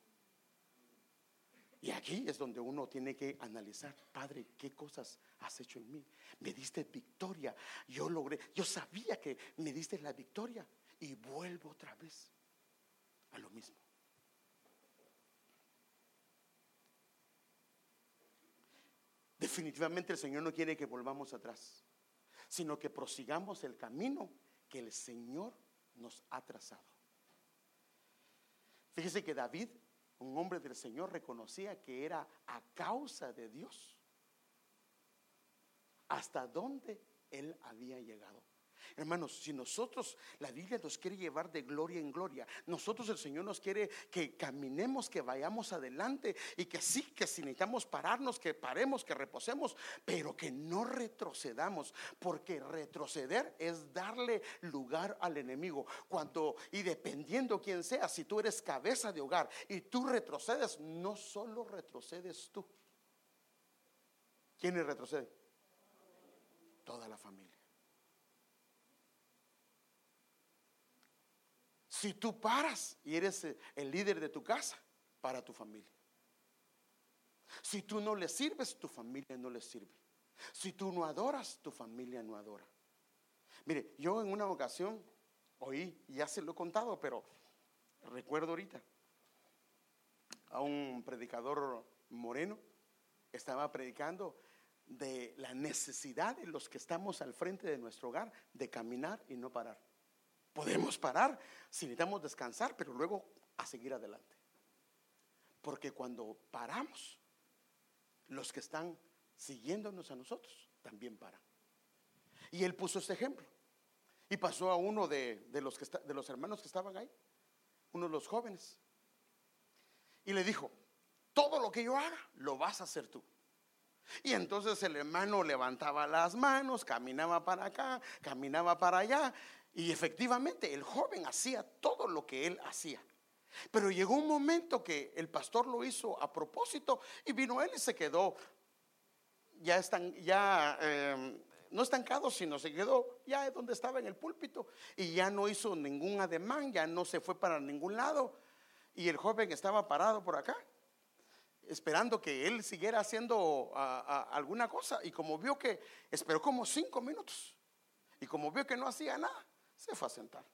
Y aquí es donde uno tiene que analizar, Padre, ¿qué cosas has hecho en mí? Me diste victoria, yo logré, yo sabía que me diste la victoria y vuelvo otra vez a lo mismo. Definitivamente el Señor no quiere que volvamos atrás, sino que prosigamos el camino que el Señor nos ha trazado. Fíjese que David un hombre del Señor reconocía que era a causa de Dios hasta donde él había llegado. Hermanos, si nosotros, la Biblia nos quiere llevar de gloria en gloria, nosotros el Señor nos quiere que caminemos, que vayamos adelante y que sí, que si necesitamos pararnos, que paremos, que reposemos, pero que no retrocedamos, porque retroceder es darle lugar al enemigo. Cuando, y dependiendo quién sea, si tú eres cabeza de hogar y tú retrocedes, no solo retrocedes tú. ¿Quiénes retroceden? Toda la familia. Si tú paras y eres el líder de tu casa, para tu familia. Si tú no le sirves, tu familia no le sirve. Si tú no adoras, tu familia no adora. Mire, yo en una ocasión oí, ya se lo he contado, pero recuerdo ahorita a un predicador moreno, estaba predicando de la necesidad de los que estamos al frente de nuestro hogar de caminar y no parar. Podemos parar si necesitamos descansar, pero luego a seguir adelante. Porque cuando paramos, los que están siguiéndonos a nosotros también paran. Y él puso este ejemplo. Y pasó a uno de, los, que de los hermanos que estaban ahí, uno de los jóvenes. Y le dijo, todo lo que yo haga, lo vas a hacer tú. Y entonces el hermano levantaba las manos, caminaba para acá, caminaba para allá, y efectivamente el joven hacía todo lo que él hacía. Pero llegó un momento que el pastor lo hizo a propósito y vino él y se quedó ya, están, ya em, no estancado, sino se quedó ya donde estaba en el púlpito y ya no hizo ningún ademán, ya no se fue para ningún lado. Y el joven estaba parado por acá, esperando que él siguiera haciendo alguna cosa. Y como vio que esperó como cinco minutos, y como vio que no hacía nada, se fue a sentar.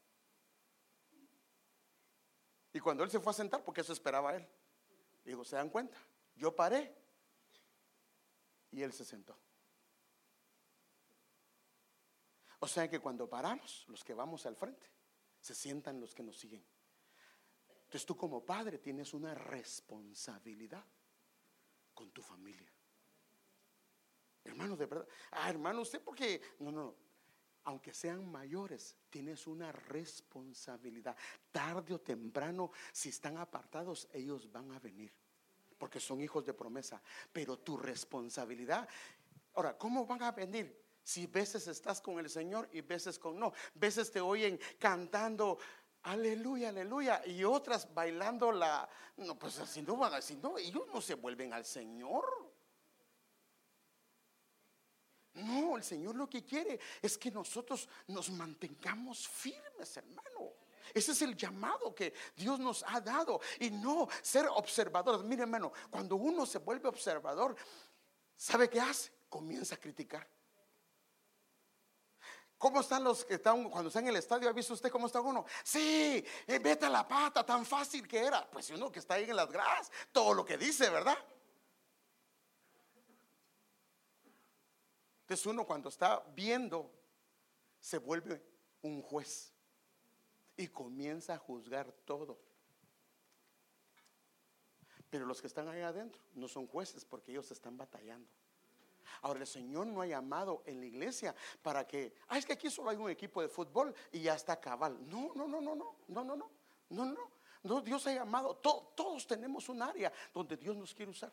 Y cuando él se fue a sentar, porque eso esperaba él, digo, ¿se dan cuenta? Yo paré y él se sentó. O sea que cuando paramos, los que vamos al frente, se sientan los que nos siguen. Entonces tú como padre tienes una responsabilidad con tu familia. Hermano, de verdad. Ah, hermano, usted porque... No, no, no aunque sean mayores, tienes una responsabilidad. Tarde o temprano, si están apartados, ellos van a venir, porque son hijos de promesa. Pero tu responsabilidad, ahora, ¿cómo van a venir? Si veces estás con el Señor y veces con no, veces te oyen cantando aleluya, aleluya, y otras bailando la, no, pues así no van, así no, ellos no se vuelven al Señor. No, el Señor lo que quiere es que nosotros nos mantengamos firmes, hermano. Ese es el llamado que Dios nos ha dado y no ser observadores. Mire, hermano, cuando uno se vuelve observador, ¿sabe qué hace? Comienza a criticar. ¿Cómo están los que están cuando están en el estadio? ¿Ha visto usted cómo está uno? Sí, eh, vete a la pata, tan fácil que era. Pues uno que está ahí en las gradas, todo lo que dice, ¿verdad? Entonces uno cuando está viendo se vuelve un juez y comienza a juzgar todo. Pero los que están ahí adentro no son jueces porque ellos están batallando. Ahora el Señor no ha llamado en la iglesia para que, ah, es que aquí solo hay un equipo de fútbol y ya está cabal. No, no, no, no, no, no, no, no, no, no. No, Dios ha llamado, todos tenemos un área donde Dios nos quiere usar.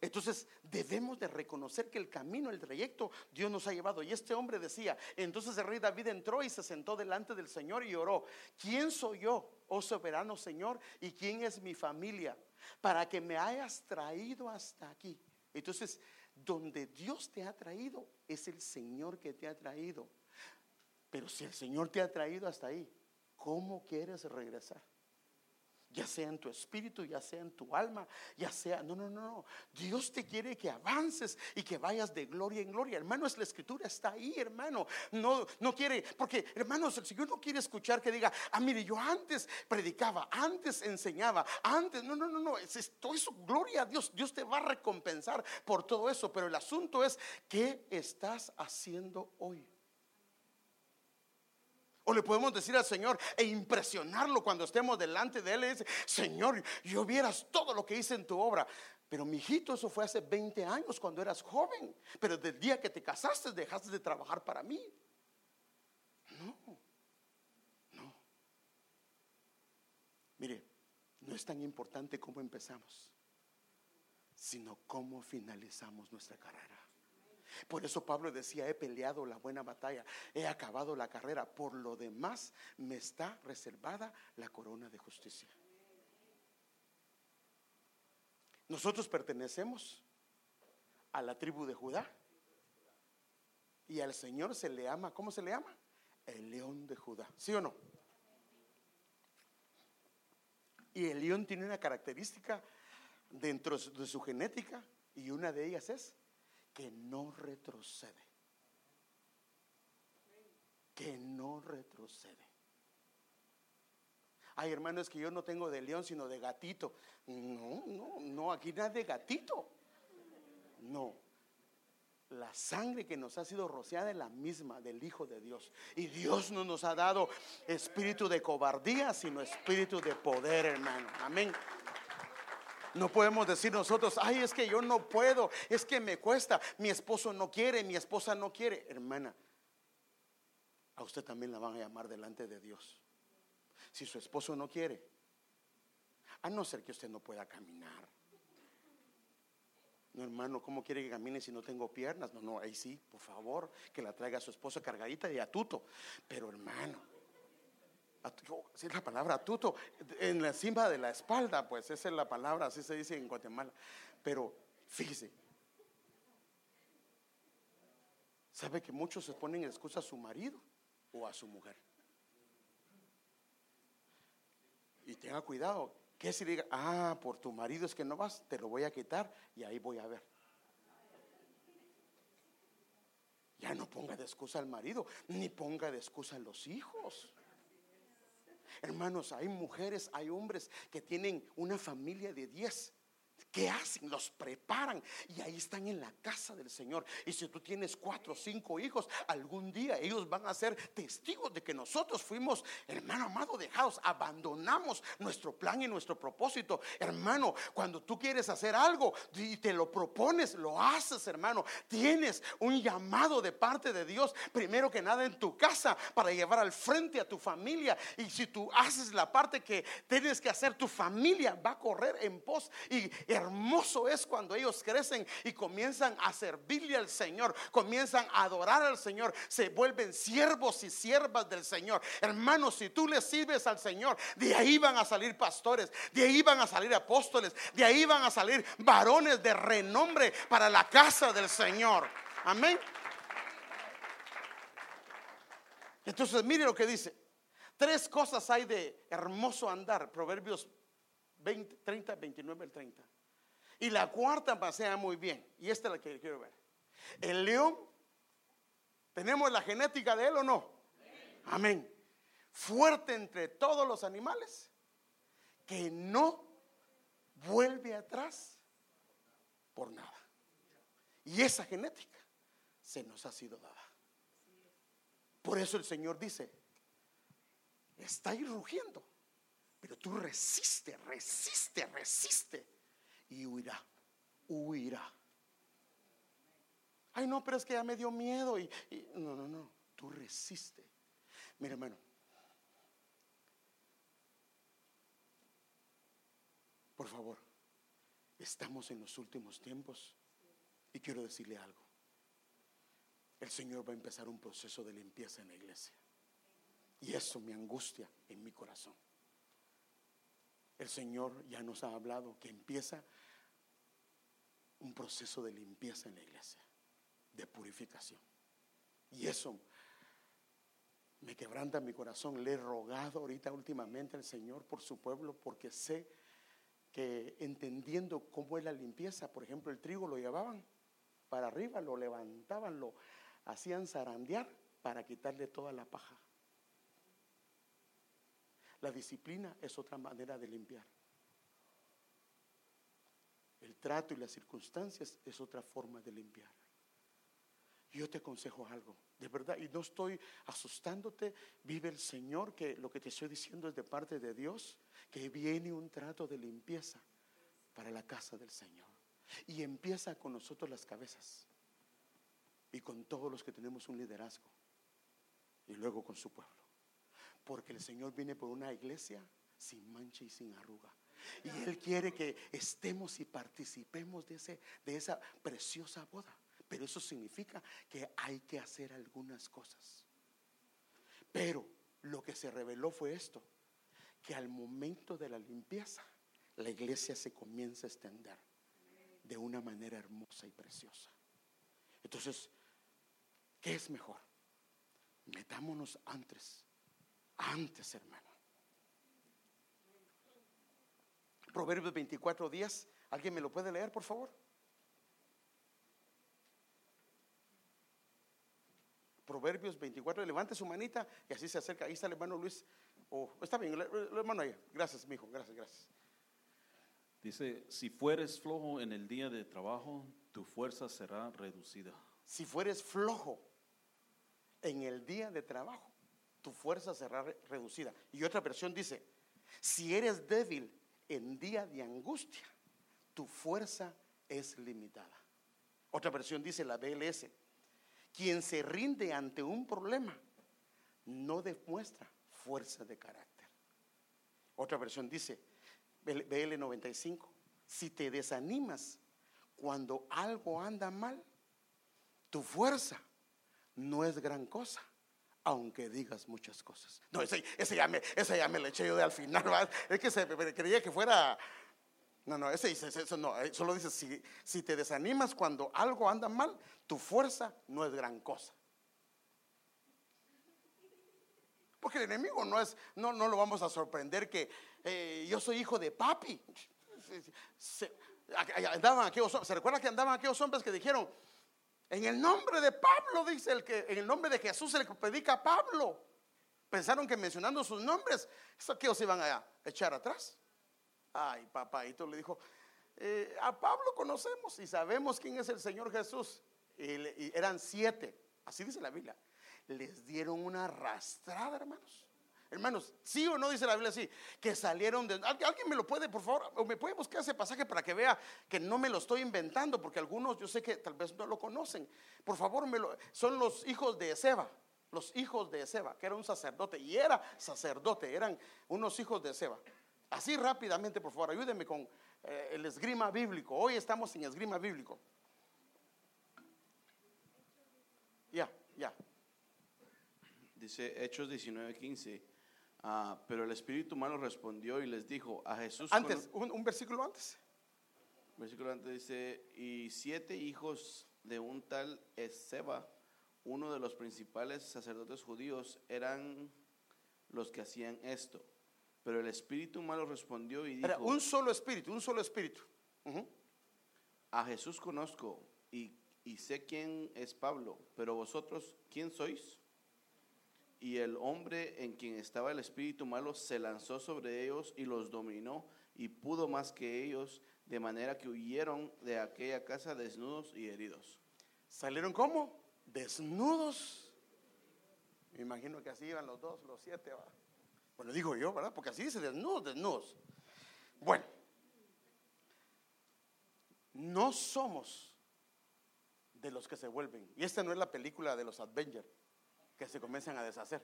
Entonces debemos de reconocer que el camino, el trayecto, Dios nos ha llevado. Y este hombre decía, entonces el rey David entró y se sentó delante del Señor y oró, ¿quién soy yo, oh soberano Señor? ¿Y quién es mi familia? Para que me hayas traído hasta aquí. Entonces, donde Dios te ha traído, es el Señor que te ha traído. Pero si el Señor te ha traído hasta ahí, ¿cómo quieres regresar? Ya sea en tu espíritu, ya sea en tu alma, ya sea, no, no, no, no. Dios te quiere que avances y que vayas de gloria en gloria. Hermano, es la escritura, está ahí, hermano. No, no quiere, porque hermanos, el Señor no quiere escuchar que diga, ah, mire, yo antes predicaba, antes enseñaba, antes, no, no, no, no, es, todo eso, gloria a Dios, Dios te va a recompensar por todo eso, pero el asunto es, ¿qué estás haciendo hoy? O le podemos decir al Señor e impresionarlo cuando estemos delante de Él. Y dice, Señor, yo vieras todo lo que hice en tu obra. Pero mi hijito, eso fue hace 20 años cuando eras joven. Pero del día que te casaste dejaste de trabajar para mí. No, no. Mire, no es tan importante cómo empezamos, sino cómo finalizamos nuestra carrera. Por eso Pablo decía, he peleado la buena batalla, he acabado la carrera, por lo demás me está reservada la corona de justicia. Nosotros pertenecemos a la tribu de Judá y al Señor se le ama, ¿cómo se le llama? El león de Judá, ¿sí o no? Y el león tiene una característica dentro de su genética y una de ellas es que no retrocede. Que no retrocede. Ay, hermano, es que yo no tengo de león, sino de gatito. No, no, no, aquí nada de gatito. No. La sangre que nos ha sido rociada es la misma del Hijo de Dios. Y Dios no nos ha dado espíritu de cobardía, sino espíritu de poder, hermano. Amén. No podemos decir nosotros, ay, es que yo no puedo, es que me cuesta, mi esposo no quiere, mi esposa no quiere. Hermana, a usted también la van a llamar delante de Dios. Si su esposo no quiere, a no ser que usted no pueda caminar. No, hermano, ¿cómo quiere que camine si no tengo piernas? No, no, ahí sí, por favor, que la traiga a su esposo cargadita de atuto. Pero hermano, es la palabra tuto, en la cima de la espalda, pues esa es la palabra, así se dice en Guatemala. Pero fíjese, sabe que muchos se ponen en excusa a su marido o a su mujer. Y tenga cuidado, que si diga, ah, por tu marido es que no vas, te lo voy a quitar y ahí voy a ver. Ya no ponga de excusa al marido, ni ponga de excusa a los hijos. Hermanos, hay mujeres, hay hombres que tienen una familia de 10 ¿Qué hacen? Los preparan y ahí están en la casa del Señor. Y si tú tienes cuatro o cinco hijos, algún día ellos van a ser testigos de que nosotros fuimos, hermano amado, dejados, abandonamos nuestro plan y nuestro propósito. Hermano, cuando tú quieres hacer algo y te lo propones, lo haces, hermano. Tienes un llamado de parte de Dios, primero que nada en tu casa, para llevar al frente a tu familia. Y si tú haces la parte que tienes que hacer, tu familia va a correr en pos. Y hermoso es cuando ellos crecen y comienzan a servirle al Señor, comienzan a adorar al Señor, se vuelven siervos y siervas del Señor. Hermanos, si tú le sirves al Señor, de ahí van a salir pastores, de ahí van a salir apóstoles, de ahí van a salir varones de renombre para la casa del Señor. Amén. Entonces, mire lo que dice. Tres cosas hay de hermoso andar. Proverbios 20, 30, 29, el 30. Y la cuarta pasea muy bien. Y esta es la que quiero ver. El león, ¿tenemos la genética de él o no? Amén. Fuerte entre todos los animales, que no vuelve atrás por nada. Y esa genética se nos ha sido dada. Por eso el Señor dice, está ahí rugiendo, pero tú resiste, resiste, resiste y huirá, huirá. Ay, no, pero es que ya me dio miedo y, no, no, no, tú resiste. Mira, hermano, por favor, estamos en los últimos tiempos y quiero decirle algo. El Señor va a empezar un proceso de limpieza en la iglesia. Y eso me angustia en mi corazón. El Señor ya nos ha hablado que empieza un proceso de limpieza en la iglesia, de purificación. Y eso me quebranta mi corazón. Le he rogado ahorita últimamente al Señor por su pueblo porque sé que entendiendo cómo es la limpieza, por ejemplo, el trigo lo llevaban para arriba, lo levantaban, lo hacían zarandear para quitarle toda la paja. La disciplina es otra manera de limpiar. El trato y las circunstancias es otra forma de limpiar. Yo te aconsejo algo, de verdad, y no estoy asustándote, vive el Señor, que lo que te estoy diciendo es de parte de Dios, que viene un trato de limpieza para la casa del Señor. Y empieza con nosotros las cabezas y con todos los que tenemos un liderazgo y luego con su pueblo. Porque el Señor viene por una iglesia sin mancha y sin arruga. Y Él quiere que estemos y participemos de, ese, de esa preciosa boda. Pero eso significa que hay que hacer algunas cosas. Pero lo que se reveló fue esto, que al momento de la limpieza, la iglesia se comienza a extender de una manera hermosa y preciosa. Entonces, ¿qué es mejor? Metámonos antes, antes, hermano. Proverbios 24 días, ¿alguien me lo puede leer, por favor? Proverbios 24, levante su manita y así se acerca. Ahí está el hermano Luis. Oh, está bien, el, hermano ahí. Gracias, mi hijo, gracias, gracias. Dice, si fueres flojo en el día de trabajo, tu fuerza será reducida. Si fueres flojo en el día de trabajo, tu fuerza será re- reducida. Y otra versión dice, si eres débil en día de angustia, tu fuerza es limitada. Otra versión dice la BLS, quien se rinde ante un problema no demuestra fuerza de carácter. Otra versión dice, BL 95, si te desanimas cuando algo anda mal, tu fuerza no es gran cosa, aunque digas muchas cosas. No, ese, ese ya, me, ese ya me le eché yo de al final, es que se, creía que fuera... No, no, ese dice, eso no, eh, solo dice, si, si te desanimas cuando algo anda mal, tu fuerza no es gran cosa. Porque el enemigo no es, no, no lo vamos a sorprender que eh, yo soy hijo de papi. Se, andaban ¿Se recuerda que andaban aquellos hombres que dijeron, en el nombre de Pablo, dice el que, en el nombre de Jesús el que predica a Pablo? Pensaron que mencionando sus nombres, que os iban a echar atrás. Ay, papaito le dijo, "Eh, a Pablo conocemos y sabemos quién es el Señor Jesús. Y, y eran siete, así dice la Biblia. Les dieron una arrastrada, hermanos. Hermanos, sí o no dice la Biblia así, que salieron de... ¿Al- ¿Alguien me lo puede, por favor, o me puede buscar ese pasaje para que vea que no me lo estoy inventando, porque algunos yo sé que tal vez no lo conocen. Por favor, me lo- son los hijos de Seba, los hijos de Seba, que era un sacerdote, y era sacerdote, eran unos hijos de Seba. Así rápidamente, por favor, ayúdenme con eh, el esgrima bíblico. Hoy estamos en esgrima bíblico. Ya, ya. Dice Hechos 19:15. Ah, pero el espíritu humano respondió y les dijo a Jesús. Antes, un, un versículo antes. versículo antes dice: Y siete hijos de un tal Eseba, uno de los principales sacerdotes judíos, eran los que hacían esto. Pero el espíritu humano respondió y dijo: Era un solo espíritu, un solo espíritu. A Jesús conozco y, y sé quién es Pablo, pero vosotros, ¿quién sois? Y el hombre en quien estaba el espíritu malo se lanzó sobre ellos y los dominó y pudo más que ellos, de manera que huyeron de aquella casa desnudos y heridos. ¿Salieron cómo? Desnudos. Me imagino que así iban los dos, los siete. Bueno, digo yo, ¿verdad? Porque así dice desnudos, desnudos. Bueno, no somos de los que se vuelven. Y esta no es la película de los Avengers que se comienzan a deshacer,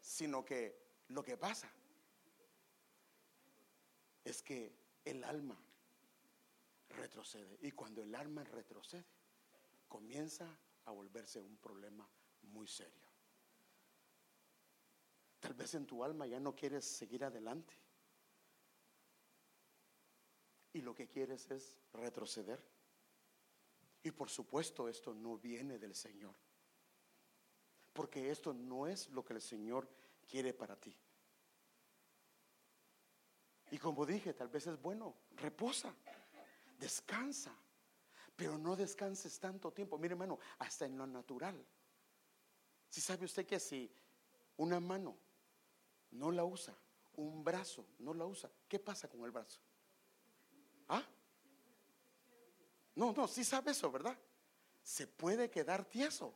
sino que lo que pasa es que el alma retrocede. Y cuando el alma retrocede, comienza a volverse un problema muy serio. Tal vez en tu alma ya no quieres seguir adelante. Y lo que quieres es retroceder. Y por supuesto esto no viene del Señor. Porque esto no es lo que el Señor quiere para ti. Y como dije, tal vez es bueno, reposa, descansa, pero no descanses tanto tiempo. Mire hermano, hasta en lo natural. Si sabe usted que si una mano no la usa, un brazo no la usa, ¿qué pasa con el brazo? ¿Ah? No, no, sí sabe eso, ¿verdad? Se puede quedar tieso.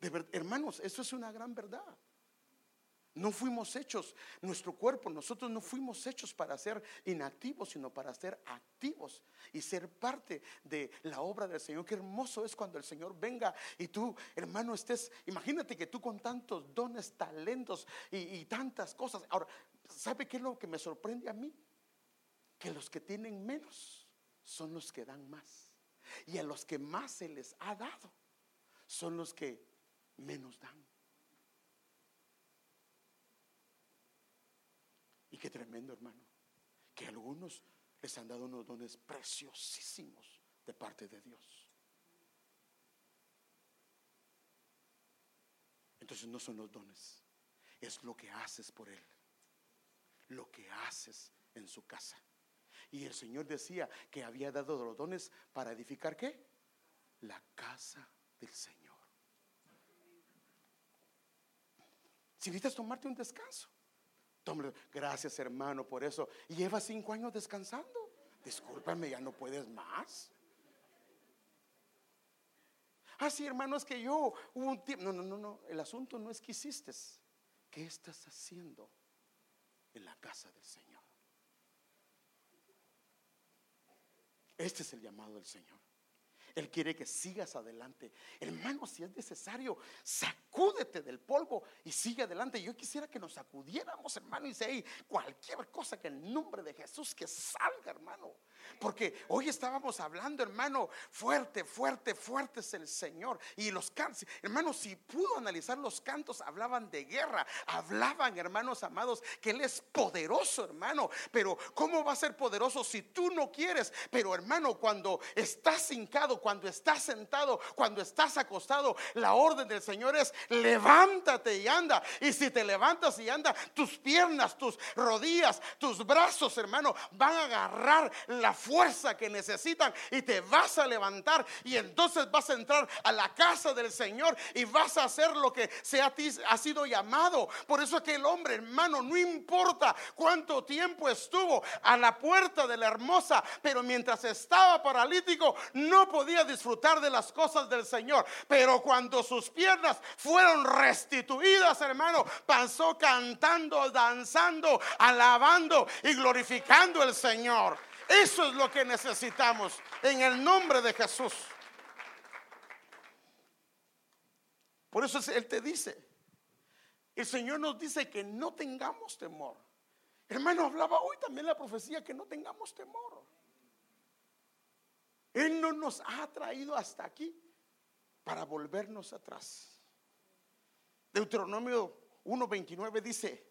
Hermanos, eso es una gran verdad. No fuimos hechos, nuestro cuerpo, nosotros no fuimos hechos para ser inactivos, sino para ser activos y ser parte de la obra del Señor. Qué hermoso es cuando el Señor venga y tú, hermano, estés, imagínate que tú con tantos dones, talentos y, y tantas cosas. Ahora, ¿sabe qué es lo que me sorprende a mí? Que los que tienen menos son los que dan más. Y a los que más se les ha dado son los que menos dan. Y qué tremendo, hermano, que algunos les han dado unos dones preciosísimos de parte de Dios. Entonces no son los dones, es lo que haces por Él, lo que haces en su casa. Y el Señor decía que había dado los dones para edificar qué? La casa del Señor. Si necesitas tomarte un descanso, tómalo. Gracias, hermano, por eso. Y llevas cinco años descansando. Discúlpame, ya no puedes más. Ah, sí, hermano, es que yo hubo un tiempo. No, no, no, no. El asunto no es que hiciste. ¿Qué estás haciendo en la casa del Señor? Este es el llamado del Señor. Él quiere que sigas adelante. Hermano, si es necesario, sacúdete del polvo y sigue adelante. Yo quisiera que nos sacudiéramos, hermano, y dice, "Ey, cualquier cosa que en nombre de Jesús que salga, hermano. Porque hoy estábamos hablando, hermano, fuerte, fuerte, fuerte es el Señor. Y los cantos, hermano, si pudo analizar los cantos, hablaban de guerra, hablaban, hermanos amados, que Él es poderoso, hermano. Pero ¿cómo va a ser poderoso si tú no quieres? Pero, hermano, cuando estás hincado, cuando estás sentado, cuando estás acostado, la orden del Señor es levántate y anda. Y si te levantas y anda, tus piernas, tus rodillas, tus brazos, hermano, van a agarrar la fuerza que necesitan y te vas a levantar y entonces vas a entrar a la casa del Señor y vas a hacer lo que sea a ti ha sido llamado. Por eso aquel hombre, hermano, no importa cuánto tiempo estuvo a la puerta de la hermosa, pero mientras estaba paralítico no podía disfrutar de las cosas del Señor. Pero cuando sus piernas fueron restituidas, hermano, pasó cantando, danzando, alabando y glorificando al Señor. Eso es lo que necesitamos en el nombre de Jesús. Por eso es- Él te dice, el Señor nos dice que no tengamos temor. Hermano, hablaba hoy también la profecía que no tengamos temor. Él no nos ha traído hasta aquí para volvernos atrás. Deuteronomio 1.29 dice,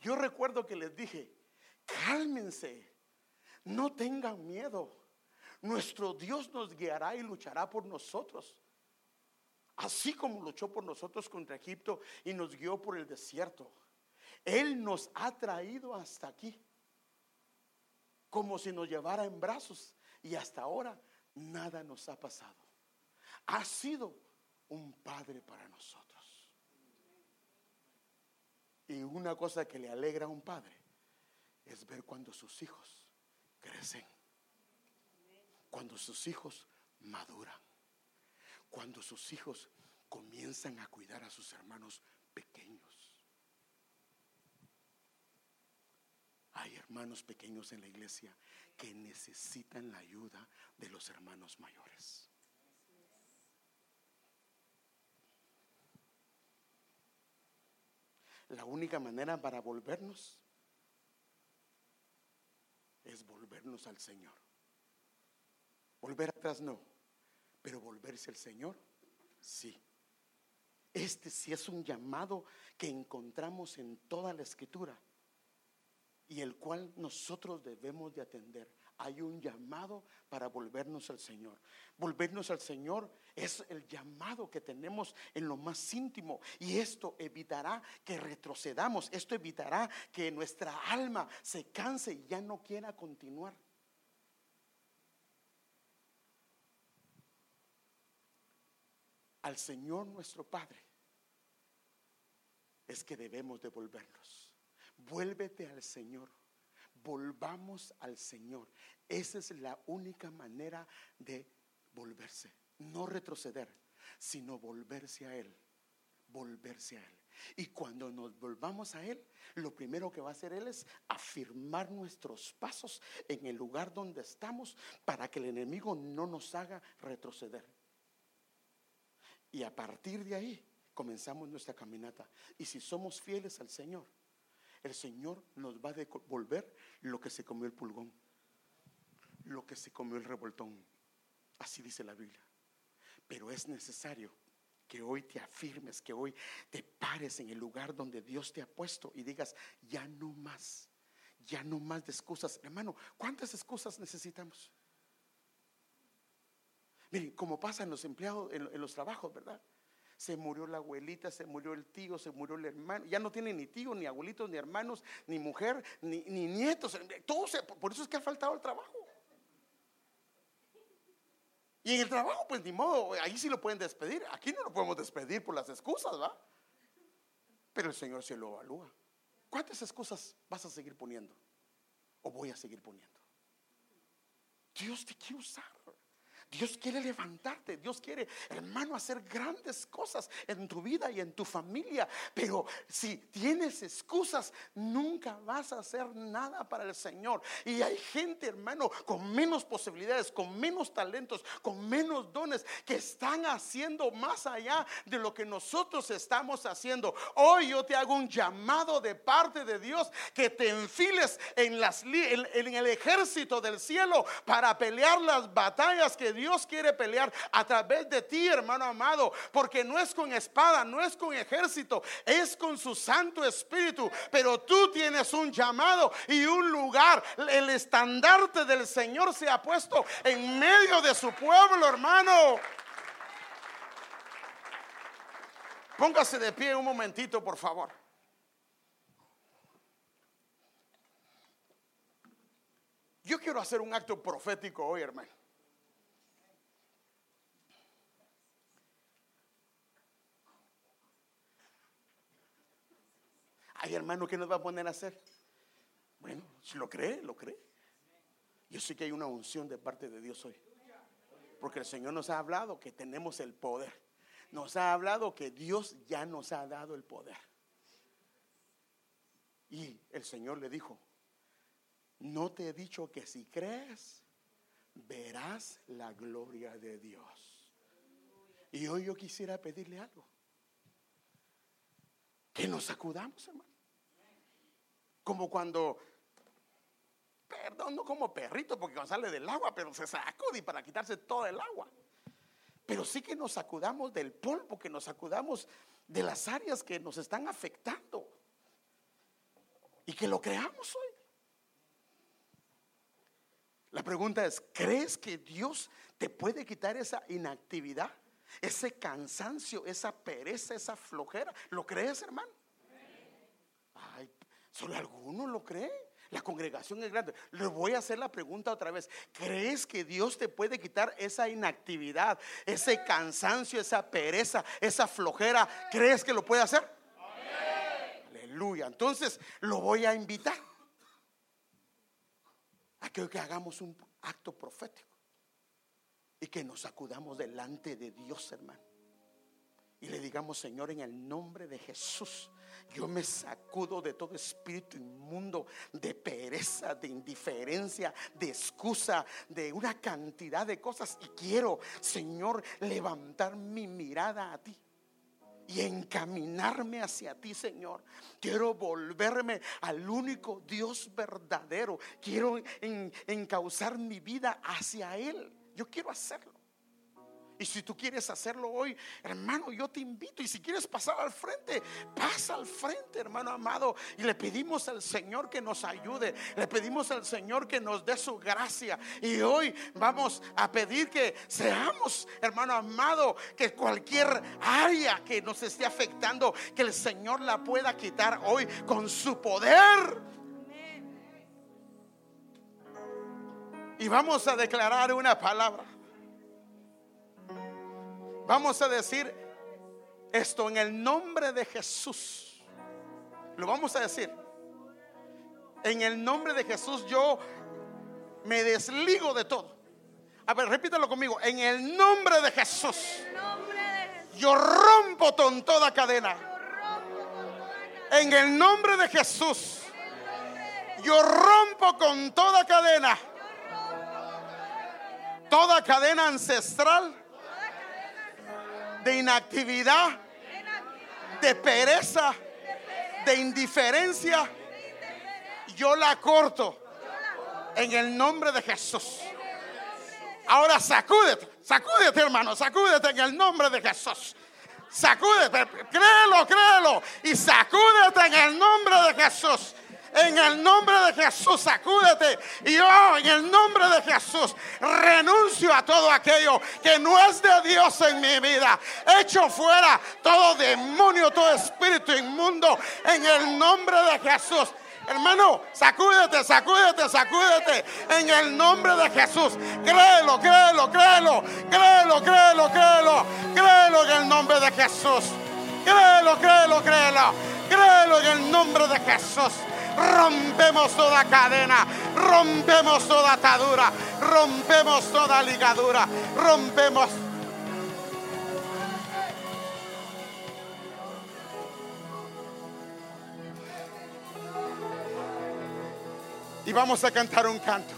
yo recuerdo que les dije, cálmense, no tengan miedo. Nuestro Dios nos guiará y luchará por nosotros. Así como luchó por nosotros contra Egipto y nos guió por el desierto. Él nos ha traído hasta aquí. Como si nos llevara en brazos. Y hasta ahora nada nos ha pasado. Ha sido un padre para nosotros. Y una cosa que le alegra a un padre es ver cuando sus hijos crecen, cuando sus hijos maduran, cuando sus hijos comienzan a cuidar a sus hermanos pequeños. Hay hermanos pequeños en la iglesia que necesitan la ayuda de los hermanos mayores. La única manera para volvernos es volvernos al Señor. Volver atrás no, pero volverse al Señor sí. Este sí es un llamado que encontramos en toda la escritura y el cual nosotros debemos de atender. Hay un llamado para volvernos al Señor. Volvernos al Señor es el llamado que tenemos en lo más íntimo y esto evitará que retrocedamos, esto evitará que nuestra alma se canse y ya no quiera continuar. Al Señor nuestro Padre es que debemos devolvernos. Vuélvete al Señor. Volvamos al Señor. Esa es la única manera de volverse. No retroceder, sino volverse a Él. Volverse a Él. Y cuando nos volvamos a Él, lo primero que va a hacer Él es afirmar nuestros pasos en el lugar donde estamos para que el enemigo no nos haga retroceder. Y a partir de ahí comenzamos nuestra caminata. Y si somos fieles al Señor, el Señor nos va a devolver lo que se comió el pulgón, lo que se comió el revoltón. Así dice la Biblia. Pero es necesario que hoy te afirmes, que hoy te pares en el lugar donde Dios te ha puesto y digas, ya no más, ya no más de excusas. Hermano, ¿cuántas excusas necesitamos? Miren, como pasan los empleados en, en los trabajos, ¿verdad? Se murió la abuelita, se murió el tío, se murió el hermano. Ya no tiene ni tío, ni abuelitos, ni hermanos, ni mujer, ni, nietos. Todo por eso es que ha faltado el trabajo. Y en el trabajo, pues ni modo, ahí sí lo pueden despedir. Aquí no lo podemos despedir por las excusas, ¿va? Pero el Señor se lo evalúa. ¿Cuántas excusas vas a seguir poniendo? ¿O voy a seguir poniendo? Dios te quiere usar. Dios quiere levantarte, Dios quiere, hermano, hacer grandes cosas en tu vida y en tu familia. Pero si tienes excusas, nunca vas a hacer nada para el Señor. Y hay gente, hermano, con menos posibilidades, con menos talentos, con menos dones, que están haciendo más allá de lo que nosotros estamos haciendo. Hoy yo te hago un llamado de parte de Dios que te enfiles en, las, el ejército del cielo para pelear las batallas que Dios quiere pelear a través de ti, hermano amado, porque no es con espada, no es con ejército, es con su Santo Espíritu. Pero tú tienes un llamado y un lugar. El estandarte del Señor se ha puesto en medio de su pueblo, hermano. Póngase de pie un momentito, por favor. Yo quiero hacer un acto profético hoy, hermano. Ay, hermano, ¿qué nos va a poner a hacer? Bueno, si lo cree, lo cree. Yo sé que hay una unción de parte de Dios hoy. Porque el Señor nos ha hablado que tenemos el poder. Nos ha hablado que Dios ya nos ha dado el poder. Y el Señor le dijo, no te he dicho que si crees, verás la gloria de Dios. Y hoy yo quisiera pedirle algo. Que nos sacudamos, hermano. Como cuando, perdón, no como perrito, porque cuando sale del agua, pero se sacude para quitarse todo el agua. Pero sí que nos sacudamos del polvo, que nos sacudamos de las áreas que nos están afectando. Y que lo creamos hoy. La pregunta es, ¿crees que Dios te puede quitar esa inactividad? ese cansancio, esa pereza, esa flojera. ¿Lo crees, hermano? Solo alguno lo cree. La congregación es grande. Le voy a hacer la pregunta otra vez. ¿Crees que Dios te puede quitar esa inactividad, ese cansancio, esa pereza, esa flojera? ¿Crees que lo puede hacer? Aleluya. Entonces lo voy a invitar a que, que hagamos un acto profético y que nos acudamos delante de Dios, hermano. Y le digamos, Señor, en el nombre de Jesús, yo me sacudo de todo espíritu inmundo, de pereza, de indiferencia, de excusa, de una cantidad de cosas. Y quiero, Señor, levantar mi mirada a ti y encaminarme hacia ti, Señor. Quiero volverme al único Dios verdadero. Quiero en, encauzar mi vida hacia Él. Yo quiero hacerlo. Y si tú quieres hacerlo hoy, hermano, yo te invito. Y si quieres pasar al frente, pasa al frente, hermano amado. Y le pedimos al Señor que nos ayude. Le pedimos al Señor que nos dé su gracia. Y hoy vamos a pedir que seamos, hermano amado, que cualquier área que nos esté afectando, que el Señor la pueda quitar hoy con su poder. Y vamos a declarar una palabra. Vamos a decir esto en el nombre de Jesús. Lo vamos a decir. En el nombre de Jesús yo me desligo de todo. A ver, repítelo conmigo. En el nombre de Jesús. Yo rompo con toda cadena. En el nombre de Jesús. Yo rompo con toda cadena. Toda cadena ancestral de inactividad, de pereza, de indiferencia, yo la corto en el nombre de Jesús. Ahora sacúdete, sacúdete hermano, sacúdete en el nombre de Jesús. Sacúdete, créelo, créelo y sacúdete en el nombre de Jesús. En el nombre de Jesús, sacúdete. Y yo, en el nombre de Jesús, renuncio a todo aquello que no es de Dios en mi vida. Echo fuera todo demonio, todo espíritu inmundo. En el nombre de Jesús. Hermano, sacúdete, sacúdete, sacúdete en el nombre de Jesús. Créelo, créelo, créelo, créelo, créelo, créelo, créelo en el nombre de Jesús. Créelo, créelo, créelo, créelo en el nombre de Jesús rompemos toda cadena, rompemos toda atadura, rompemos toda ligadura, rompemos. Y vamos a cantar un canto.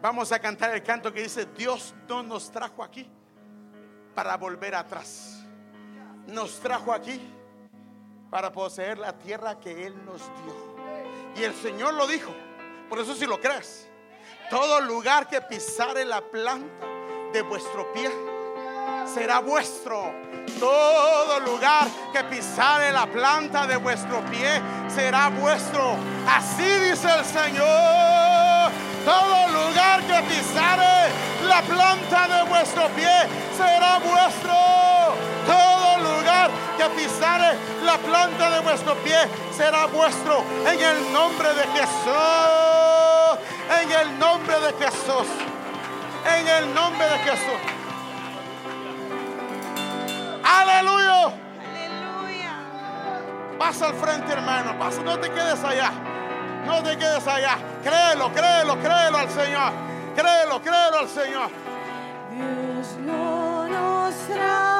Vamos a cantar el canto que dice, Dios no nos trajo aquí para volver atrás. Nos trajo aquí para poseer la tierra que Él nos dio. Y el Señor lo dijo. Por eso si lo crees, todo lugar que pisare la planta de vuestro pie será vuestro. Todo lugar que pisare la planta de vuestro pie será vuestro. Así dice el Señor. Todo lugar que pisare la planta de vuestro pie será vuestro. Todo que pisare la planta de vuestro pie será vuestro. En el nombre de Jesús. En el nombre de Jesús. En el nombre de Jesús. Aleluya. Pasa al frente, hermano. Pasa, no te quedes allá. No te quedes allá. Créelo, créelo, créelo al Señor. Créelo, créelo al Señor. Dios no nos trajo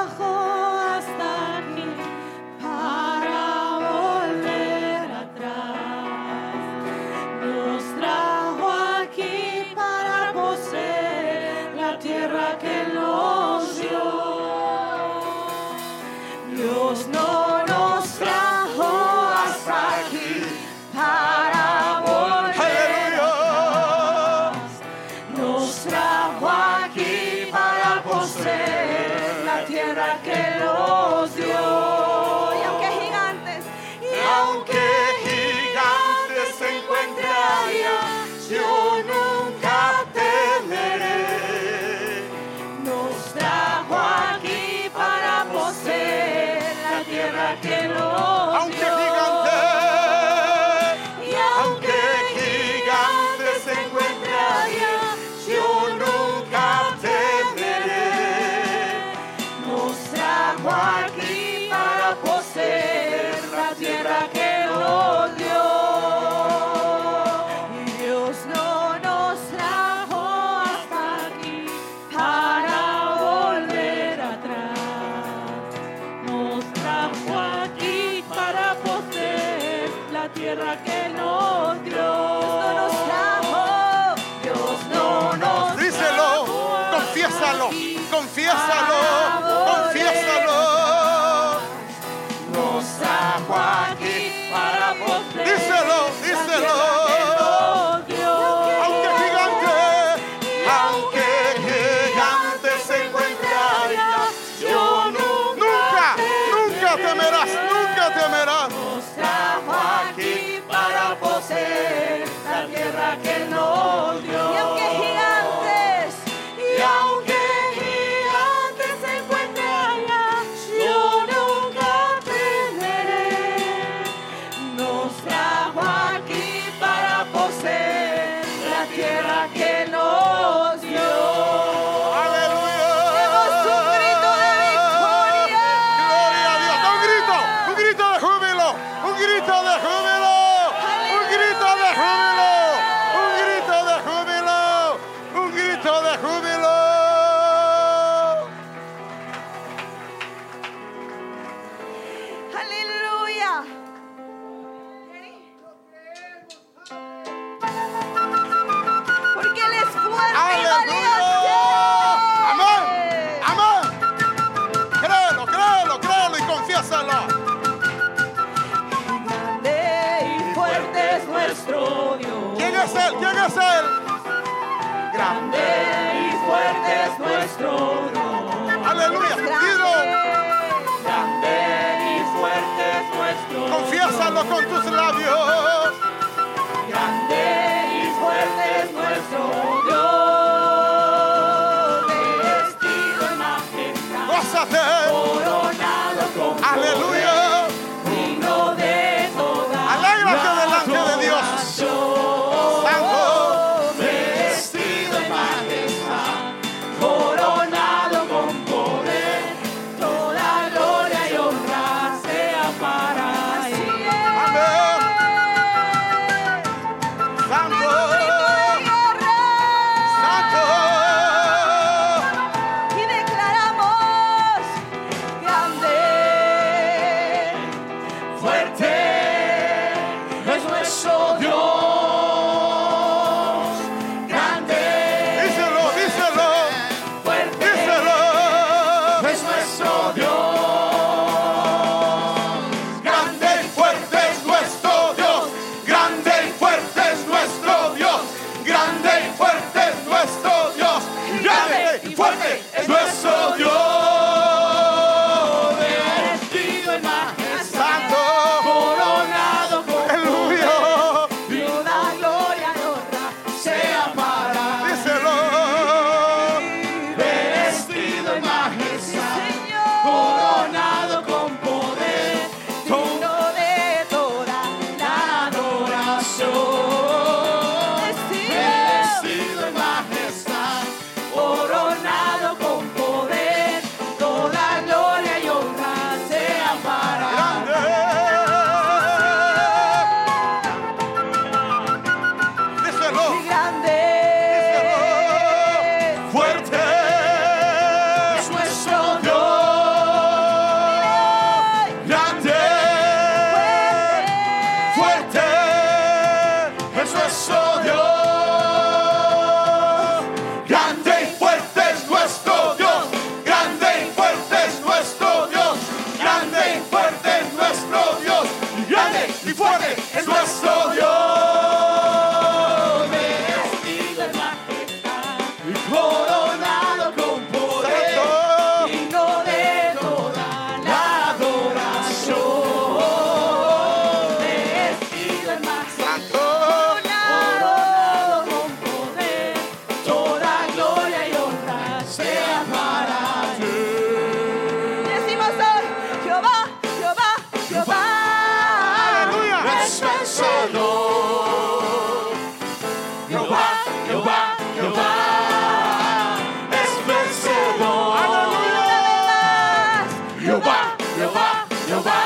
Jehová, Jehová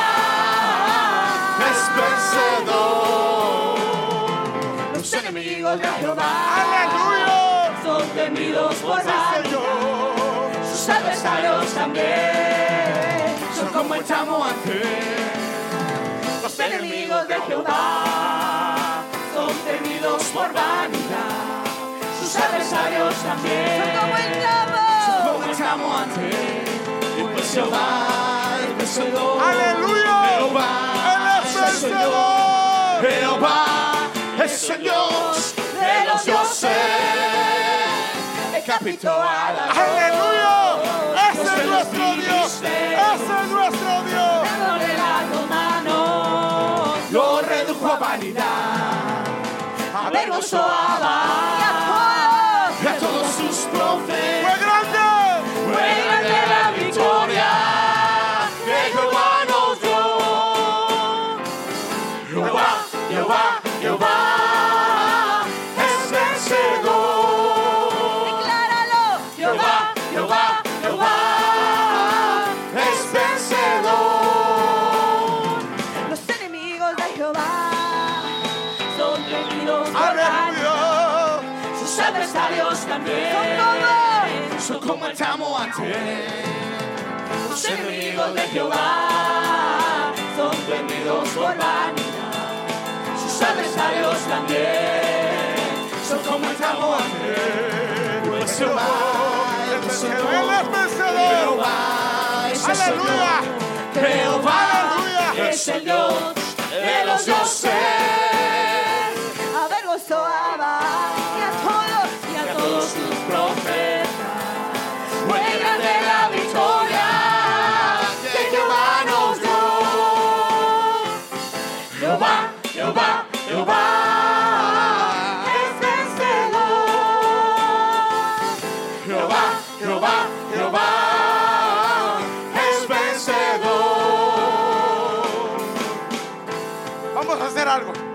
es vencedor. Los enemigos de Jehová son temidos por sí, Señor. Sus adversarios también son como el chamo ante. Los enemigos de Jehová son temidos por vanidad. Sus adversarios también son como el chamo, como el. Y pues Jehová vencedor. Aleluya. Jehová Él es vencedor. Jehová es el Dios de los dioses. Decapitó a la Aleluya. Ese es nuestro Dios. Ese es nuestro Dios. lo redujo a vanidad. A Baal también. Son como ante él. Los enemigos de Jehová son temidos por vanidad. Sus adversarios también son como chamo ante él. Pues Jehová vencedor. Aleluya. Jehová es el Dios de los dioses. A Baal Jehová, es vencedor. Jehová, Jehová, Jehová es vencedor. Vamos a hacer algo.